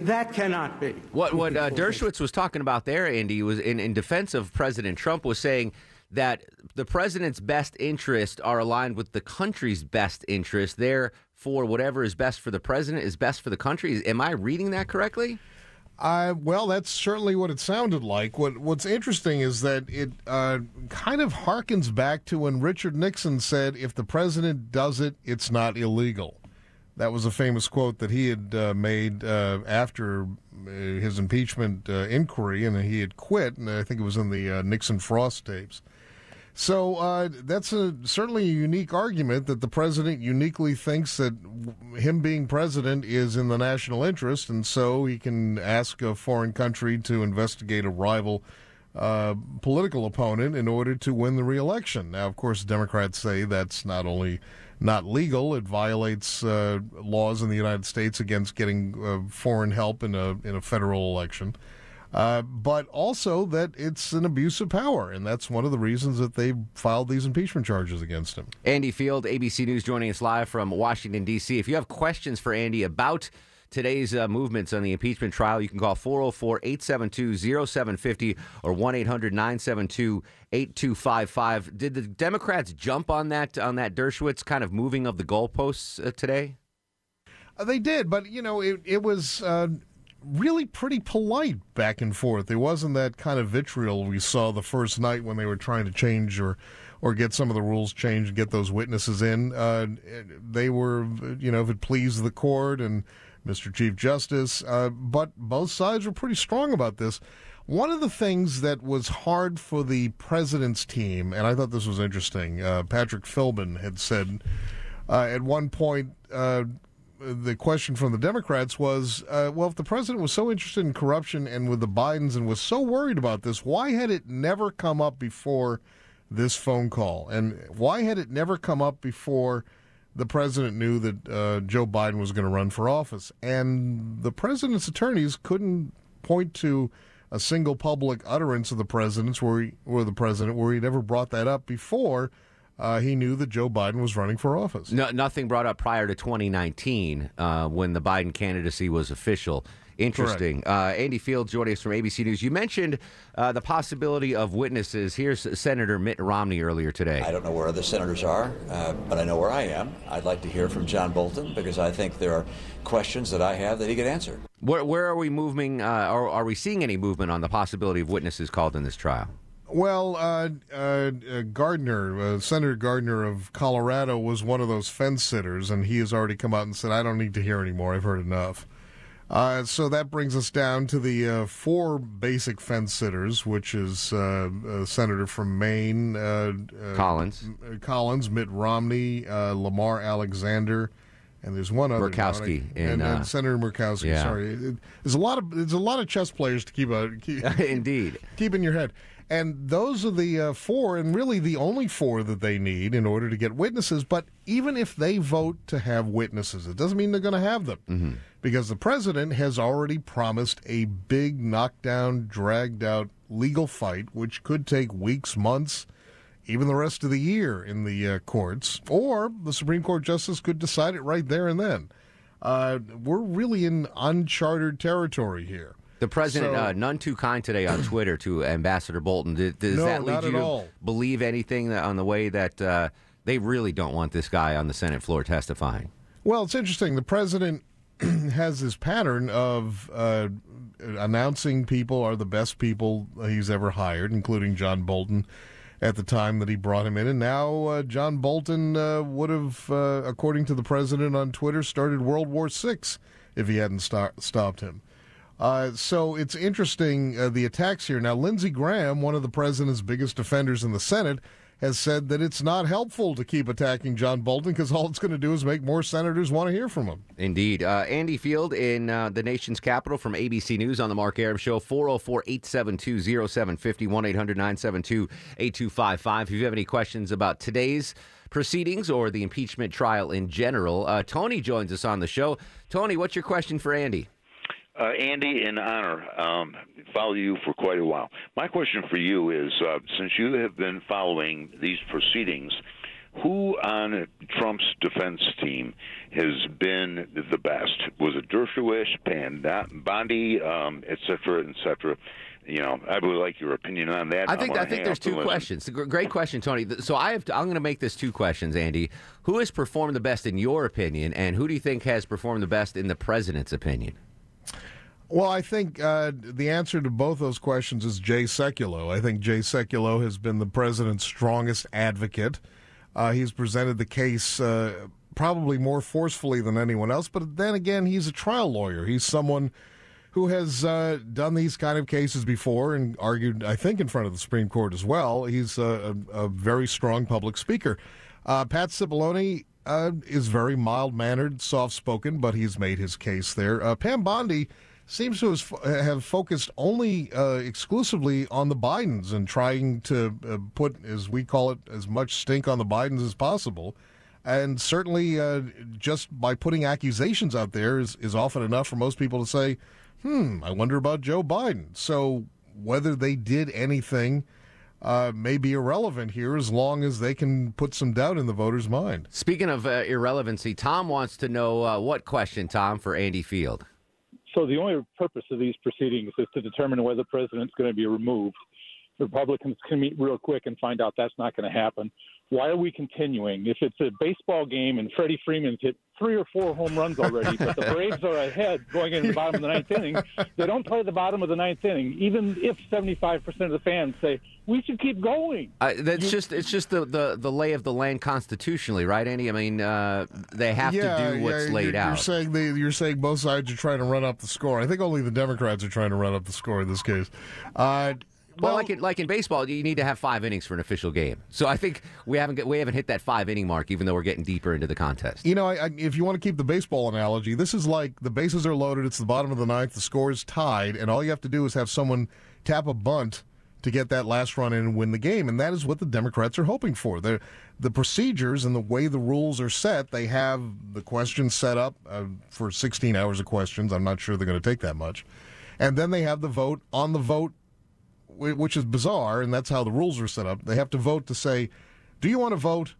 Speaker 22: That cannot be.
Speaker 1: What what uh, Dershowitz was talking about there, Andy, was in, in defense of President Trump, was saying that the president's best interests are aligned with the country's best interests. Therefore, whatever is best for the president is best for the country. Am I reading that correctly?
Speaker 20: Uh, well, that's certainly what it sounded like. What What's interesting is that it uh, kind of harkens back to when Richard Nixon said, "If the president does it, it's not illegal." That was a famous quote that he had uh, made uh, after uh, his impeachment uh, inquiry, and he had quit. And I think it was in the Nixon Frost tapes. So uh, that's a, certainly a unique argument that the president uniquely thinks that him being president is in the national interest, and so he can ask a foreign country to investigate a rival uh, political opponent in order to win the reelection. Now, of course, Democrats say that's not only not legal; it violates uh, laws in the United States against getting uh, foreign help in a in a federal election. Uh, but also that it's an abuse of power, and that's one of the reasons that they filed these impeachment charges against him.
Speaker 1: Andy Field, ABC News, joining us live from Washington, D.C. If you have questions for Andy about today's uh, movements on the impeachment trial, you can call 404 872 0750 or 1 800 972 8255. Did the Democrats jump on that, on that Dershowitz kind of moving of the goalposts uh, today?
Speaker 20: Uh, they did, but you know, it it was uh, really pretty polite back and forth. It wasn't that kind of vitriol we saw the first night when they were trying to change or or get some of the rules changed, and get those witnesses in. Uh, they were, you know, if it pleased the court and Mr. Chief Justice, uh, but both sides were pretty strong about this. One of the things that was hard for the president's team, and I thought this was interesting, uh, Patrick Philbin had said uh, at one point uh, the question from the Democrats was, uh, well, if the president was so interested in corruption and with the Bidens and was so worried about this, why had it never come up before this phone call? And why had it never come up before the president knew that uh, Joe Biden was going to run for office? And the president's attorneys couldn't point to a single public utterance of the president's where he, or the president where he'd ever brought that up before uh, he knew that Joe Biden was running for office.
Speaker 1: No, nothing brought up prior to 2019 uh, when the Biden candidacy was official. Interesting. Uh, Andy Field joining us from ABC News. You mentioned uh, the possibility of witnesses. Here's Senator Mitt Romney earlier today.
Speaker 21: I don't know where other senators are, uh, but I know where I am. I'd like to hear from John Bolton because I think there are questions that I have that he could answer.
Speaker 1: Where, where are we moving, uh, or are we seeing any movement on the possibility of witnesses called in this trial?
Speaker 20: Well, uh, uh, uh, Gardner, uh, Senator Gardner of Colorado, was one of those fence sitters, and he has already come out and said, I don't need to hear anymore. I've heard enough. Uh, so that brings us down to the uh, four basic fence sitters, which is uh, a senator from Maine, uh, uh,
Speaker 1: Collins.
Speaker 20: M- Collins, Mitt Romney, uh, Lamar Alexander, and there's one other
Speaker 1: Murkowski
Speaker 20: and, and,
Speaker 1: uh,
Speaker 20: Senator Murkowski.
Speaker 1: yeah.
Speaker 20: Sorry, there's a lot of there's a lot of chess players to keep a keep,
Speaker 1: indeed
Speaker 20: keep in your head. And those are the uh, four, and really the only four that they need in order to get witnesses. But even if they vote to have witnesses, it doesn't mean they're going to have them.
Speaker 1: Mm-hmm.
Speaker 20: Because the president has already promised a big, knockdown, dragged out legal fight, which could take weeks, months, even the rest of the year in the uh, courts. Or the Supreme Court justice could decide it right there and then. Uh, we're really in uncharted territory here.
Speaker 1: The president,
Speaker 20: So-
Speaker 1: uh, none too kind today on Twitter to Ambassador Bolton. Did, does
Speaker 20: No,
Speaker 1: that lead you to
Speaker 20: all.
Speaker 1: believe anything that, on the way that uh, they really don't want this guy on the Senate floor testifying?
Speaker 20: Well, it's interesting. The president has this pattern of uh, announcing people are the best people he's ever hired, including John Bolton at the time that he brought him in. And now uh, John Bolton uh, would have, uh, according to the president on Twitter, started World War VI if he hadn't sto- stopped him. Uh, so it's interesting uh, the attacks here. Now, Lindsey Graham, one of the president's biggest defenders in the Senate, has said that it's not helpful to keep attacking John Bolton because all it's going to do is make more senators want to hear from him.
Speaker 1: Indeed. Uh, Andy Field in uh, the nation's capital from ABC News on the Mark Arum Show, 404 872 0750 1 800 972 8255. If you have any questions about today's proceedings or the impeachment trial in general, uh, Tony joins us on the show. Tony, what's your question for Andy?
Speaker 23: Uh, Andy, in honor, um, follow you for quite a while. My question for you is: uh, since you have been following these proceedings, who on Trump's defense team has been the best? Was it Dershowitz, Pam Bondi, um, et cetera, et cetera? You know, I would like your opinion on that.
Speaker 1: I think I think there's two
Speaker 23: listen.
Speaker 1: questions. Great question, Tony. So I have to, I'm going to make this two questions, Andy. Who has performed the best in your opinion, and who do you think has performed the best in the president's opinion?
Speaker 20: Well, I think uh, the answer to both those questions is Jay Sekulow. I think Jay Sekulow has been the president's strongest advocate. Uh, he's presented the case uh, probably more forcefully than anyone else, but then again, he's a trial lawyer. He's someone who has uh, done these kind of cases before and argued, I think, in front of the Supreme Court as well. He's a, a, a very strong public speaker. Uh, Pat Cipollone uh, is very mild mannered, soft spoken, but he's made his case there. Uh, Pam Bondi seems to have focused only uh, exclusively on the Bidens and trying to uh, put, as we call it, as much stink on the Bidens as possible. And certainly, uh, just by putting accusations out there is, is often enough for most people to say, hmm, I wonder about Joe Biden. So whether they did anything uh, may be irrelevant here as long as they can put some doubt in the voter's mind.
Speaker 1: Speaking of uh, irrelevancy, Tom wants to know uh, what question, Tom, for Andy Field.
Speaker 24: So the only purpose of these proceedings is to determine whether the president's going to be removed. Republicans can meet real quick and find out that's not going to happen. Why are we continuing? If it's a baseball game and Freddie Freeman's hit three or four home runs already, but the Braves are ahead going into the bottom of the ninth inning, they don't play the bottom of the ninth inning, even if 75% of the fans say, we should keep going.
Speaker 1: Uh, that's just it's just the, the, the lay of the land constitutionally, right, Andy? I mean, uh, they have to do what's
Speaker 20: yeah,
Speaker 1: laid
Speaker 20: you're, You're
Speaker 1: out.
Speaker 20: saying they, you're saying both sides are trying to run up the score. I think only the Democrats are trying to run up the score in this case. Uh,
Speaker 1: well, like in, like in baseball, you need to have five innings for an official game. So I think we haven't we haven't hit that five inning mark, even though we're getting deeper into the contest.
Speaker 20: You know, I, I, if you want to keep the baseball analogy, this is like the bases are loaded. It's the bottom of the ninth. The score is tied, and all you have to do is have someone tap a bunt to get that last run in and win the game. And that is what the Democrats are hoping for. They're, the procedures and the way the rules are set, they have the questions set up uh, for 16 hours of questions. I'm not sure they're going to take that much. And then they have the vote on the vote, which is bizarre, and that's how the rules are set up. They have to vote to say, do you want to vote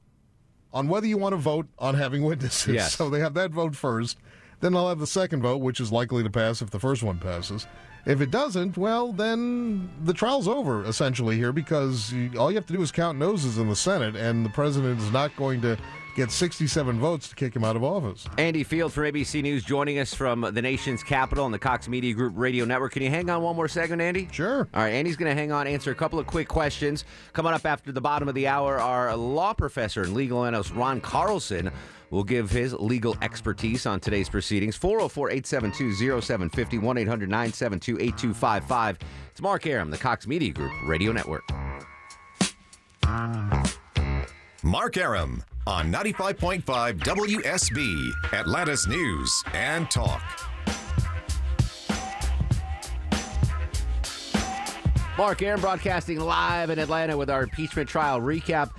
Speaker 20: on whether you want to vote on having witnesses.
Speaker 1: Yes.
Speaker 20: So they have that vote first. Then they'll have the second vote, which is likely to pass if the first one passes. If it doesn't, well, then the trial's over, essentially, here, because all you have to do is count noses in the Senate, and the president is not going to get 67 votes to kick him out of office.
Speaker 1: Andy Field from ABC News joining us from the nation's capital and the Cox Media Group radio network. Can you hang on one more second, Andy?
Speaker 20: Sure.
Speaker 1: All right, Andy's going to hang on, answer a couple of quick questions. Coming up after the bottom of the hour, our law professor and legal analyst Ron Carlson will give his legal expertise on today's proceedings. 404 872 0750 1 800 972 8255. It's Mark Arum, the Cox Media Group radio network.
Speaker 18: Mark Arum on 95.5 WSB, Atlanta's News and Talk.
Speaker 1: Mark Arum broadcasting live in Atlanta with our impeachment trial recap.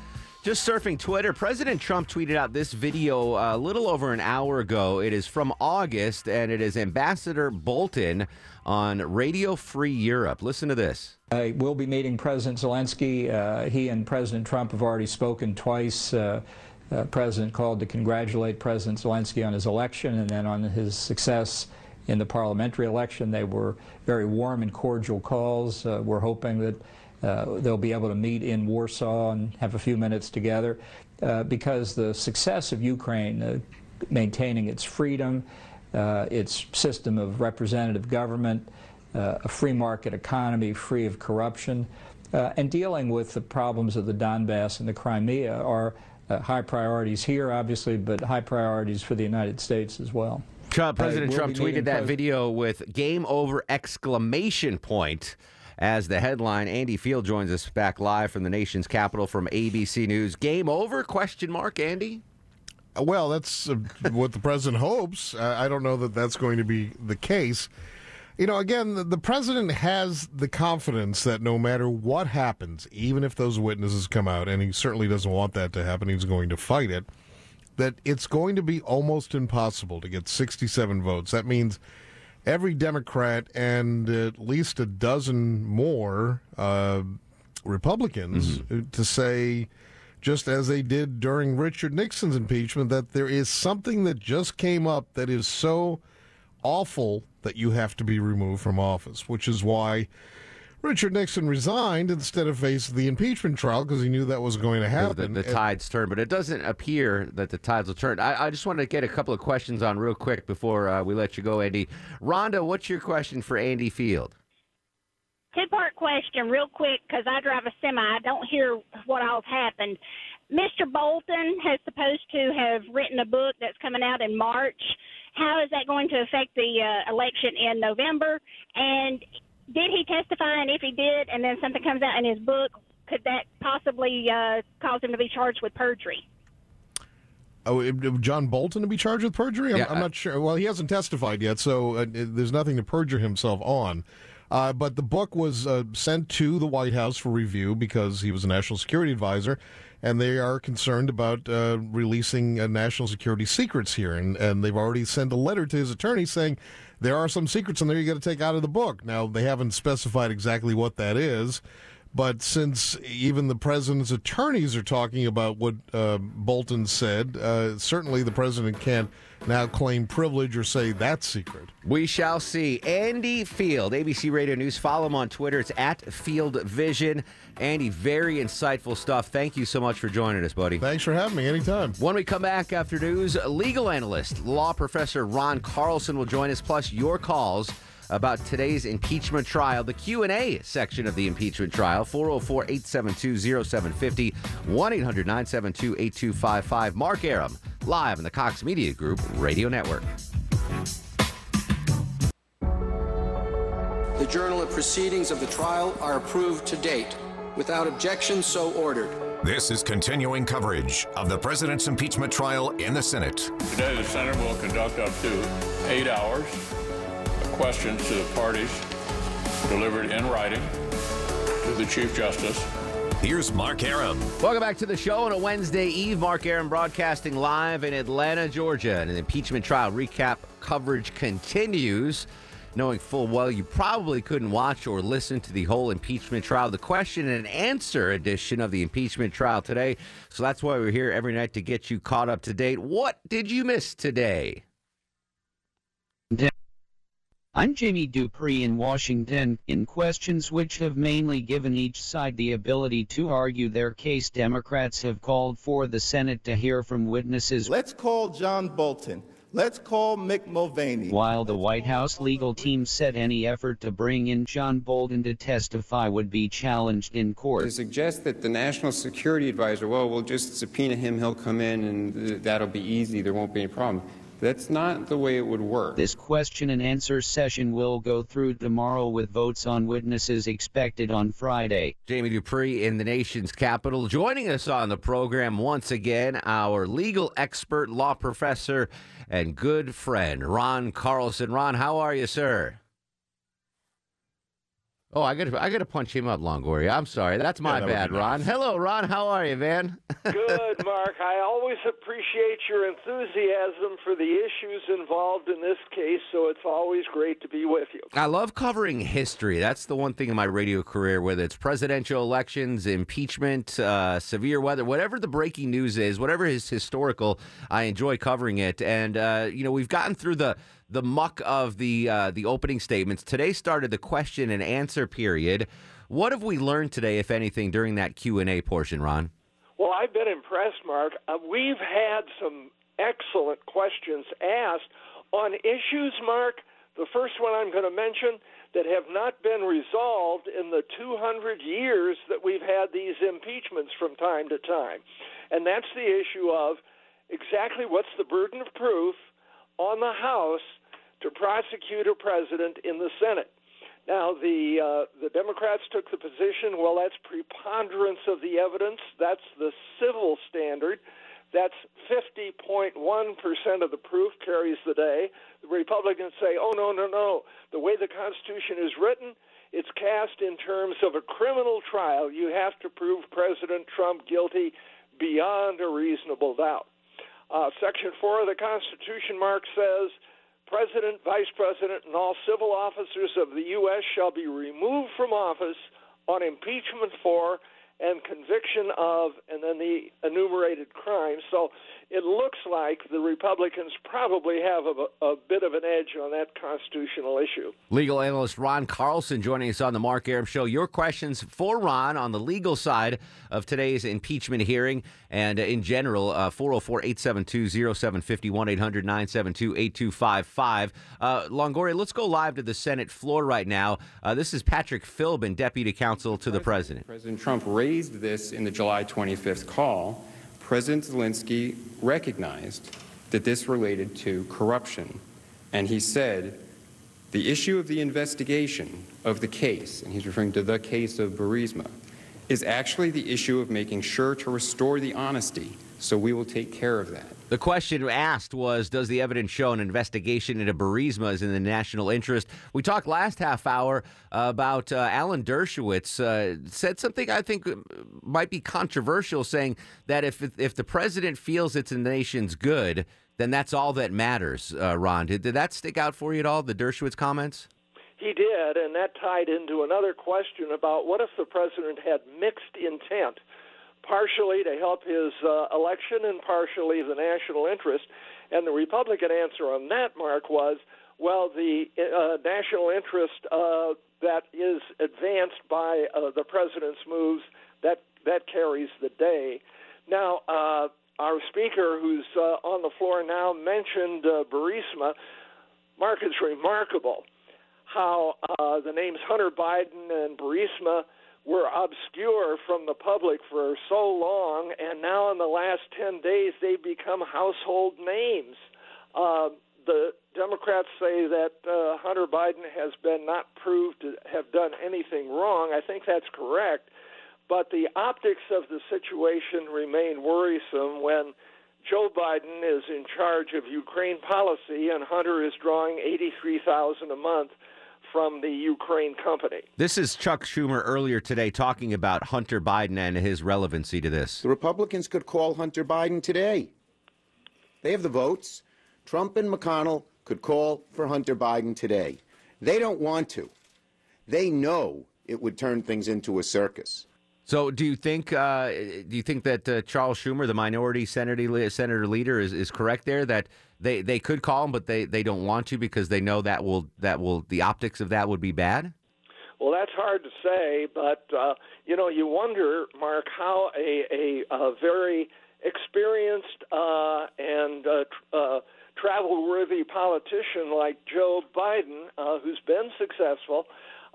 Speaker 1: Just surfing Twitter, President Trump tweeted out this video uh, a little over an hour ago. It is from August, and it is Ambassador Bolton on Radio Free Europe. Listen to this.
Speaker 25: I will be meeting President Zelensky. Uh, he and President Trump have already spoken twice. Uh, uh, President called to congratulate President Zelensky on his election and then on his success in the parliamentary election. They were very warm and cordial calls. Uh, we're hoping that uh, they'll be able to meet in Warsaw and have a few minutes together uh, because the success of Ukraine, uh, maintaining its freedom, uh, its system of representative government, a free market economy free of corruption, and dealing with the problems of the Donbass and the Crimea are uh, high priorities here, obviously, but high priorities for the United States as well.
Speaker 1: Trump, President Trump tweeted that video with game over exclamation point as the headline. Andy Field joins us back live from the nation's capital from ABC News. Game over? Question mark, Andy?
Speaker 20: Well, that's uh, what the president hopes. Uh, I don't know that that's going to be the case. You know, again, the, the president has the confidence that no matter what happens, even if those witnesses come out, and he certainly doesn't want that to happen, he's going to fight it, that it's going to be almost impossible to get 67 votes. That means every Democrat and at least a dozen more uh, Republicans to say, just as they did during Richard Nixon's impeachment, that there is something that just came up that is so awful that you have to be removed from office, which is why Richard Nixon resigned instead of facing the impeachment trial because he knew that was going to
Speaker 1: The,
Speaker 20: happen.
Speaker 1: the tides turn, but it doesn't appear that the tides will turn. I, I just want to get a couple of questions on real quick before uh, we let you go, Andy. Rhonda, what's your question for Andy Field?
Speaker 26: Two part question, real quick, because I drive a semi. I don't hear what all's happened. Mr. Bolton has supposed to have written a book that's coming out in March. How is that going to affect the uh, election in November? And did he testify? And if he did, and then something comes out in his book, could that possibly uh, cause him to be charged with perjury?
Speaker 20: Oh, it- it- John Bolton to be charged with perjury? I'm,
Speaker 1: Yeah,
Speaker 20: I'm not sure. Well, he hasn't testified yet, so uh, there's nothing to perjure himself on. Uh, but the book was uh, sent to the White House for review because he was a national security advisor, and they are concerned about uh, releasing uh, national security secrets here. And, and they've already sent a letter to his attorney saying there are some secrets in there you got to take out of the book. Now, they haven't specified exactly what that is. But since even the president's attorneys are talking about what uh, Bolton said, uh, certainly the president can't now claim privilege or say that's secret.
Speaker 1: We shall see. Andy Field, ABC Radio News. Follow him on Twitter. It's at Field Vision. Andy, very insightful stuff. Thank you so much for joining us, buddy.
Speaker 20: Thanks for having me anytime.
Speaker 1: When we come back after news, legal analyst, law professor Ron Carlson will join us, plus your calls about today's impeachment trial, the Q&A section of the impeachment trial, 404-872-0750, 1-800-972-8255. Mark Arum, live in the Cox Media Group Radio Network.
Speaker 17: The journal of proceedings of the trial are approved to date. Without objection, so ordered.
Speaker 18: This is continuing coverage of the president's impeachment trial in the Senate.
Speaker 19: Today, the Senate will conduct up to eight hours of questions to the parties delivered in writing to the Chief Justice.
Speaker 18: Here's Mark Arum.
Speaker 1: Welcome back to the show on a Wednesday Eve. Mark Arum broadcasting live in Atlanta, Georgia. And an impeachment trial recap coverage continues. Knowing full well you probably couldn't watch or listen to the whole impeachment trial, the question and answer edition of the impeachment trial today. So that's why we're here every night to get you caught up to date. What did you miss today?
Speaker 27: I'm Jamie Dupree in Washington. In questions which have mainly given each side the ability to argue their case, Democrats have called for the Senate to hear from witnesses.
Speaker 28: Let's call John Bolton. Let's call Mick Mulvaney.
Speaker 27: While the White House legal team said any effort to bring in John Bolton to testify would be challenged in court.
Speaker 29: To suggest that the national security advisor, well, we'll just subpoena him, he'll come in, and that'll be easy, there won't be any problem. That's not the way it would work.
Speaker 27: This question and answer session will go through tomorrow with votes on witnesses expected on Friday.
Speaker 1: Jamie Dupree in the nation's capital. Joining us on the program once again, our legal expert, law professor, and good friend, Ron Carlson. Ron, how are you, sir? Oh, I got to I got to punch him up, Longoria. I'm sorry, that's my
Speaker 30: that would be
Speaker 1: bad,
Speaker 30: nice.
Speaker 1: Ron. Hello, Ron. How are you, man?
Speaker 30: Good, Mark. I always appreciate your enthusiasm for the issues involved in this case, so it's always great to be with you.
Speaker 1: I love covering history. That's the one thing in my radio career, whether it's presidential elections, impeachment, uh, severe weather, whatever the breaking news is, whatever is historical, I enjoy covering it. And uh, you know, we've gotten through the the muck of the uh, the opening statements. Today started the question and answer period. What have we learned today, if anything, during that Q and A portion, Ron?
Speaker 30: Well, I've been impressed, Mark. Uh, we've had some excellent questions asked on issues, Mark. The first one I'm going to mention that have not been resolved in the 200 years that we've had these impeachments from time to time. And that's the issue of exactly what's the burden of proof on the House to prosecute a president in the Senate. Now, the uh, the Democrats took the position, well, that's preponderance of the evidence. That's the civil standard. That's 50.1% of the proof carries the day. The Republicans say, oh, no, no, no. The way the Constitution is written, it's cast in terms of a criminal trial. You have to prove President Trump guilty beyond a reasonable doubt. Uh, Section 4 of the Constitution, Mark says, President, Vice President, and all civil officers of the U.S. shall be removed from office on impeachment for and conviction of, and then the enumerated crimes. So it looks like the Republicans probably have a, a, bit of an edge on that constitutional issue.
Speaker 1: Legal analyst Ron Carlson joining us on the Mark Arum Show. Your questions for Ron on the legal side of today's impeachment hearing and in general, uh, 404 872 0751 800 972 8255. Uh, Longoria, let's go live to the Senate floor right now. Uh, this is Patrick Philbin, Deputy Counsel to the President.
Speaker 29: President Trump raised this in the July 25th call. President Zelensky recognized that this related to corruption. And he said, the issue of the investigation of the case, and he's referring to the case of Burisma, is actually the issue of making sure to restore the honesty. So we will take care of that.
Speaker 1: The question asked was Does the evidence show an investigation into Burisma is in the national interest? We talked last half hour about uh, Alan Dershowitz, uh, said something I think might be controversial, saying that if, if the president feels it's in the nation's good, then that's all that matters, uh, Ron. Did, did that stick out for you at all, the Dershowitz comments?
Speaker 30: He did, and that tied into another question about what if the president had mixed intent partially to help his uh, election and partially the national interest. And the Republican answer on that, Mark, was well, the uh, national interest uh, that is advanced by uh, the president's moves that that carries the day. Now, uh, our speaker, who's uh, on the floor now, mentioned uh, Burisma. Mark, it's remarkable how uh, the names Hunter Biden and Burisma were obscure from the public for so long, and now in the last 10 days they've become household names. Uh, the Democrats say that uh, Hunter Biden has been not proved to have done anything wrong. I think that's correct. But the optics of the situation remain worrisome when Joe Biden is in charge of Ukraine policy and Hunter is drawing 83,000 a month from the Ukraine company.
Speaker 1: This is Chuck Schumer earlier today talking about Hunter Biden and his relevancy to this.
Speaker 15: The Republicans could call Hunter Biden today. They have the votes. Trump and McConnell could call for Hunter Biden today. They don't want to. They know it would turn things into a circus.
Speaker 1: So, do you think uh, do you think that uh, Charles Schumer, the minority senator senator leader, is, is correct there that they, they could call him, but they, they don't want to because they know that will that will the optics of that would be bad?
Speaker 30: Well, that's hard to say, but uh, you know, you wonder, Mark, how a a, a very experienced uh, and uh, tr- uh, travel-worthy politician like Joe Biden, uh, who's been successful,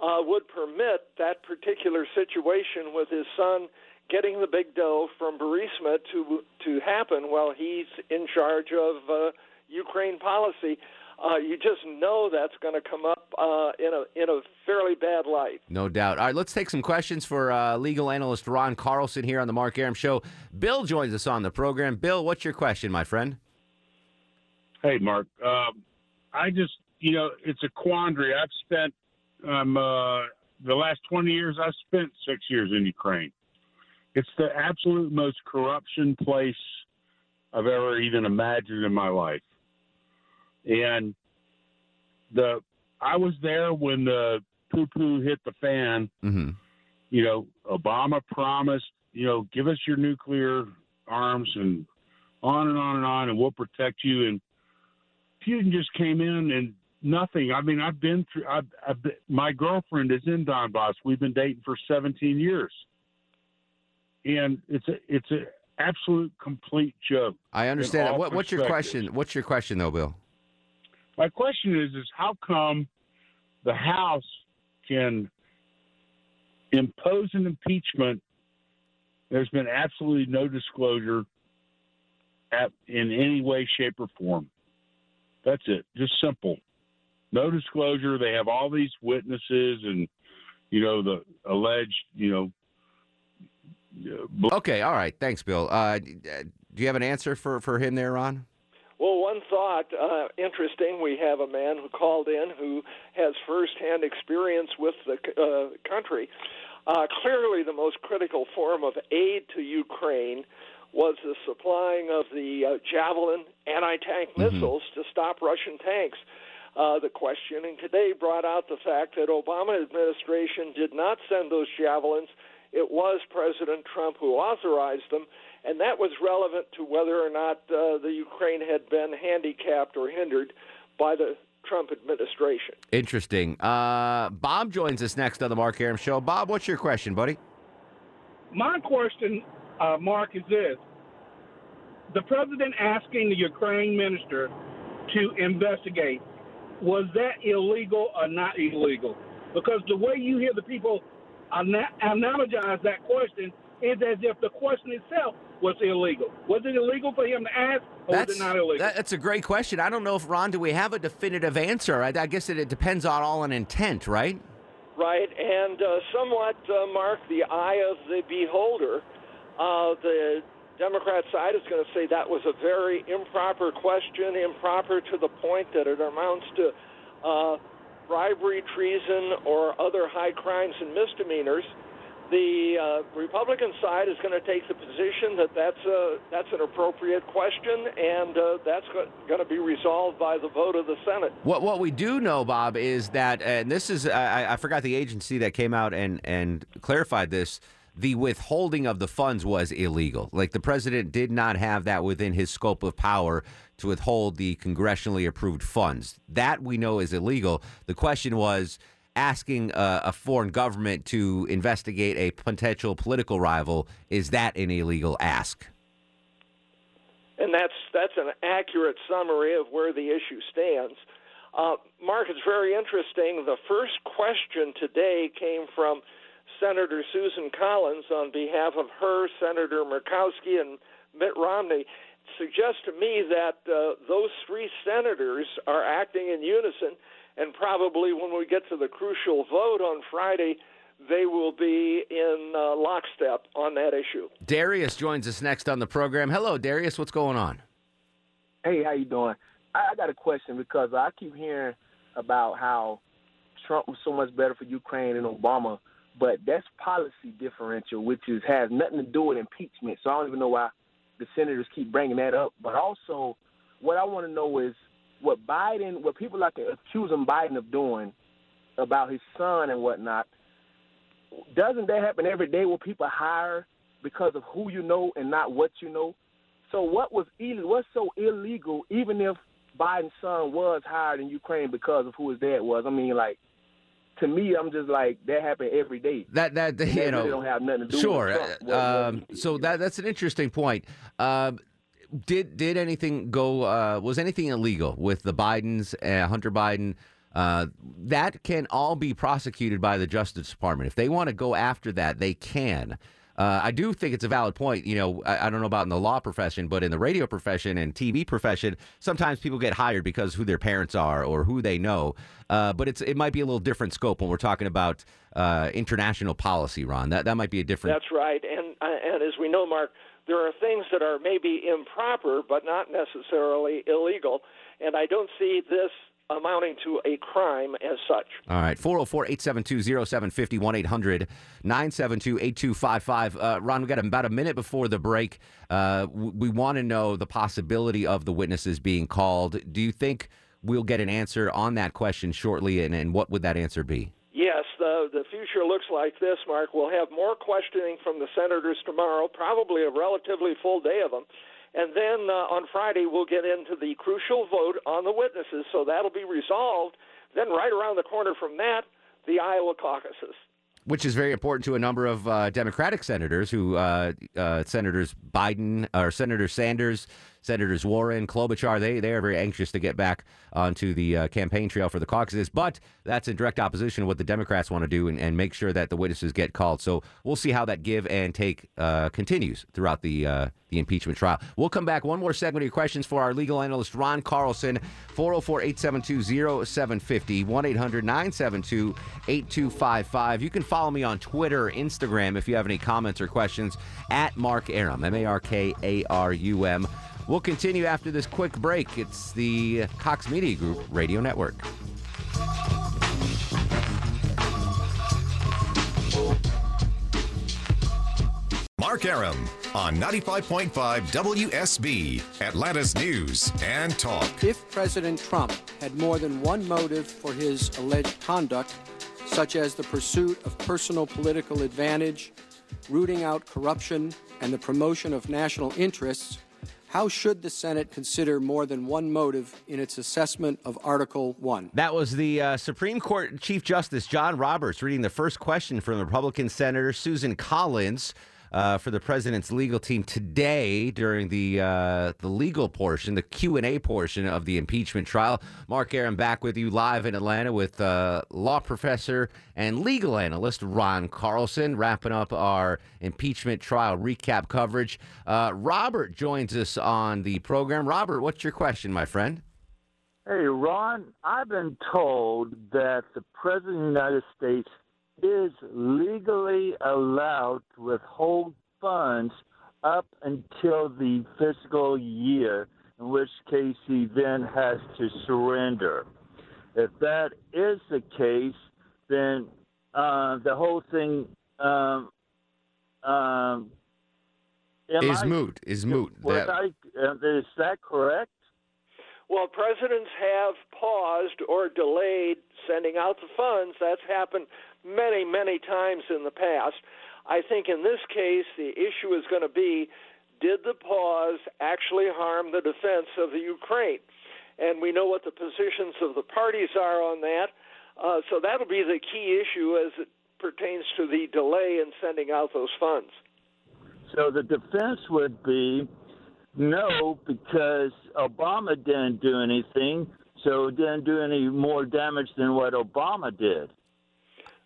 Speaker 30: uh, would permit that particular situation with his son getting the big dough from Burisma to to happen while he's in charge of uh, Ukraine policy. Uh, you just know that's going to come up uh, in a in a fairly bad light.
Speaker 1: No doubt. All right, let's take some questions for uh, legal analyst Ron Carlson here on the Mark Arum Show. Bill joins us on the program. Bill, what's your question, my friend?
Speaker 16: Hey, Mark. Um, I just, you know, it's a quandary. I've spent um, uh, the last 20 years, I've spent six years in Ukraine. It's the absolute most corruption place I've ever even imagined in my life. And the I was there when the poo poo hit the fan.
Speaker 1: Mm-hmm.
Speaker 16: You know, Obama promised, you know, give us your nuclear arms and on and on and on, and we'll protect you. And Putin just came in and nothing. I mean, I've been through. I've, I've been, my girlfriend is in Donbass. We've been dating for 17 years, and it's a it's a absolute complete joke.
Speaker 1: I understand. What, what's your question? What's your question, though, Bill?
Speaker 16: My question is: is how come the House can impose an impeachment? There's been absolutely no disclosure at, in any way, shape, or form. That's it. Just simple. no disclosure. They have all these witnesses and you know the alleged you know.
Speaker 1: Okay, all right. Thanks, Bill. Uh, do you have an answer for, for him there, Ron?
Speaker 30: Well, one thought, uh, interesting. We have a man who called in who has firsthand experience with the uh, country. Uh, clearly, the most critical form of aid to Ukraine was the supplying of the uh, Javelin anti tank missiles to stop Russian tanks. Uh, the questioning today brought out the fact that Obama administration did not send those javelins. It was President Trump who authorized them, and that was relevant to whether or not uh, the Ukraine had been handicapped or hindered by the Trump administration.
Speaker 1: Interesting. Uh, Bob joins us next on the Mark Arum Show. Bob, what's your question, buddy?
Speaker 31: My question, uh, Mark, is this: the president asking the Ukraine minister to investigate was that illegal or not illegal? Because the way you hear the people ana- analogize that question is as if the question itself was illegal. Was it illegal for him to ask, or was it not illegal?
Speaker 1: that- that's a great question. I don't know if Ron, do we have a definitive answer? I, I guess it, it depends on all on intent, right?
Speaker 30: Right, and uh, somewhat, uh, Mark, the eye of the beholder. Uh, the Democrat side is going to say that was a very improper question, improper to the point that it amounts to uh, bribery, treason, or other high crimes and misdemeanors. The uh, Republican side is going to take the position that that's a, that's an appropriate question, and uh, that's going to be resolved by the vote of the Senate.
Speaker 1: What what we do know, Bob, is that, and this is I, I forgot the agency that came out and and clarified this. The withholding of the funds was illegal. Like the president did not have that within his scope of power to withhold the congressionally approved funds. That we know is illegal. The question was asking a, a foreign government to investigate a potential political rival. Is that an illegal ask?
Speaker 30: and that's that's an accurate summary of where the issue stands. Uh, Mark, it's very interesting. The first question today came from Senator Susan Collins on behalf of her, Senator Murkowski, and Mitt Romney. Suggests to me that uh, those three senators are acting in unison, and probably when we get to the crucial vote on Friday, they will be in uh, lockstep on that issue.
Speaker 1: Darius joins us next on the program. Hello, Darius. What's going on?
Speaker 32: Hey, how you doing? I, I got a question because I keep hearing about how Trump was so much better for Ukraine than Obama, but that's policy differential, which is has nothing to do with impeachment. So I don't even know why the senators keep bringing that up. But also, what I want to know is what Biden, what people like to accusing Biden of doing about his son and whatnot. Doesn't that happen every day where people hire because of who you know and not what you know? So what was illegal? What's so illegal? Even if Biden's son was hired in Ukraine because of who his dad was. I mean, like to me, I'm just like that happened every day.
Speaker 1: That that
Speaker 32: that
Speaker 1: you
Speaker 32: really
Speaker 1: know
Speaker 32: don't have nothing to do
Speaker 1: sure.
Speaker 32: with Trump.
Speaker 1: uh, um, so that that's an interesting point. Um, did did anything go? Uh, was anything illegal with the Bidens, uh, Hunter Biden? Uh, that can all be prosecuted by the Justice Department. If they want to go after that, they can. Uh, I do think it's a valid point. You know, I, I don't know about in the law profession, but in the radio profession and TV profession, sometimes people get hired because who their parents are or who they know. Uh, but it's it might be a little different scope when we're talking about uh, international policy, Ron. That that might be a different.
Speaker 30: That's right, and uh, and as we know, Mark, there are things that are maybe improper, but not necessarily illegal, and I don't see this amounting to a crime as such.
Speaker 1: All right, 404 872 0750 1 800 972 8255. Uh, Ron, we got about a minute before the break. Uh, we want to know the possibility of the witnesses being called. Do you think we'll get an answer on that question shortly, and, and what would that answer be?
Speaker 30: The future looks like this, Mark. We'll have more questioning from the senators tomorrow, probably a relatively full day of them. And then uh, on Friday, we'll get into the crucial vote on the witnesses. So that'll be resolved. Then, right around the corner from that, the Iowa caucuses.
Speaker 1: Which is very important to a number of uh, Democratic senators who, uh, uh, Senators Biden or Senator Sanders, Senators Warren, Klobuchar, they, they are very anxious to get back onto the uh, campaign trail for the caucuses, but that's in direct opposition to what the Democrats want to do and, and make sure that the witnesses get called. So we'll see how that give and take uh, continues throughout the uh, the impeachment trial. We'll come back. One more segment of your questions for our legal analyst, Ron Carlson, 404 872 0750, 1 800 972 8255. You can follow me on Twitter, Instagram, if you have any comments or questions, at Mark Arum, M A R K A R U M. We'll continue after this quick break. It's the Cox Media Group Radio Network.
Speaker 18: Mark Arum on 95.5 WSB, Atlanta's News and Talk.
Speaker 17: If President Trump had more than one motive for his alleged conduct, such as the pursuit of personal political advantage, rooting out corruption, and the promotion of national interests, how should the Senate consider more than one motive in its assessment of Article 1?
Speaker 1: That was the uh, Supreme Court Chief Justice John Roberts reading the first question from Republican Senator Susan Collins. Uh, for the president's legal team today during the uh, the legal portion, the Q and A portion of the impeachment trial. Mark Arum back with you live in Atlanta with uh, law professor and legal analyst Ron Carlson, wrapping up our impeachment trial recap coverage. Uh, Robert joins us on the program. Robert, what's your question, my friend?
Speaker 33: Hey, Ron, I've been told that the President of the United States is legally allowed to withhold funds up until the fiscal year, in which case he then has to surrender. If that is the case, then uh, the whole thing um, um,
Speaker 1: Is
Speaker 33: I-
Speaker 1: moot. Is moot. That-
Speaker 33: I, uh, is that correct?
Speaker 30: Well, presidents have paused or delayed sending out the funds. That's happened many, many times in the past. I think in this case, the issue is going to be did the pause actually harm the defense of the Ukraine? And we know what the positions of the parties are on that. Uh, so that'll be the key issue as it pertains to the delay in sending out those funds.
Speaker 33: So the defense would be no, because Obama didn't do anything, so it didn't do any more damage than what Obama did.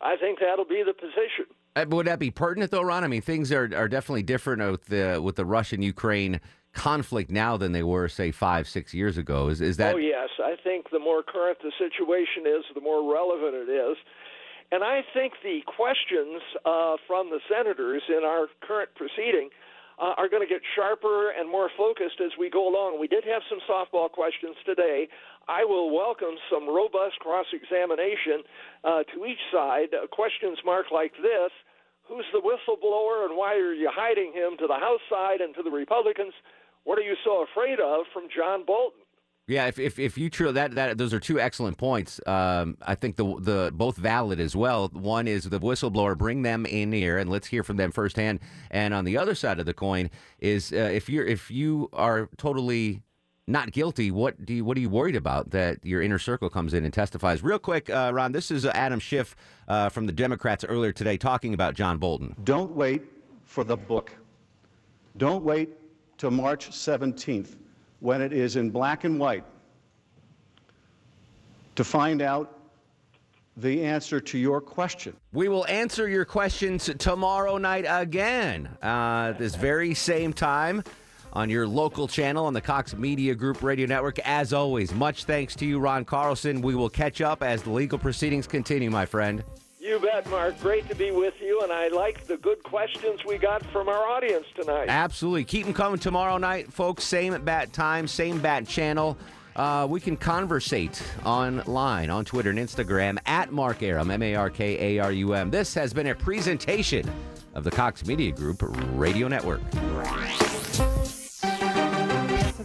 Speaker 30: I think that'll be the position.
Speaker 1: Uh, Would that be pertinent, though, Ron? I mean, things are, are definitely different with the with the Russian Ukraine conflict now than they were, say, five six years ago. Is is that?
Speaker 30: Oh, yes. I think the more current the situation is, the more relevant it is. And I think the questions uh, from the senators in our current proceeding uh, are going to get sharper and more focused as we go along. We did have some softball questions today. I will welcome some robust cross examination uh, to each side. Uh, questions marked like this Who's the whistleblower and why are you hiding him to the House side and to the Republicans? What are you so afraid of from John Bolton?
Speaker 1: Yeah, if, if if you true that that those are two excellent points. Um, I think the the both valid as well. One is the whistleblower, bring them in here and let's hear from them firsthand. And on the other side of the coin is uh, if you're if you are totally not guilty, what do you what are you worried about that your inner circle comes in and testifies? Real quick, uh, Ron, this is uh, Adam Schiff uh, from the Democrats earlier today talking about John Bolton.
Speaker 34: Don't wait for the book. Don't wait till March 17th when it is in black and white to find out the answer to your question.
Speaker 1: We will answer your questions tomorrow night again, uh, this very same time on your local channel on the Cox Media Group Radio Network. As always, much thanks to you, Ron Carlson. We will catch up as the legal proceedings continue, my friend.
Speaker 30: You bet, Mark. Great to be with you, and I like the good questions we got from our audience tonight.
Speaker 1: Absolutely. Keep them coming tomorrow night, folks. Same bat time, same bat channel. Uh, we can conversate online on Twitter and Instagram at Mark Arum, M A R K A R U M. This has been a presentation of the Cox Media Group Radio Network.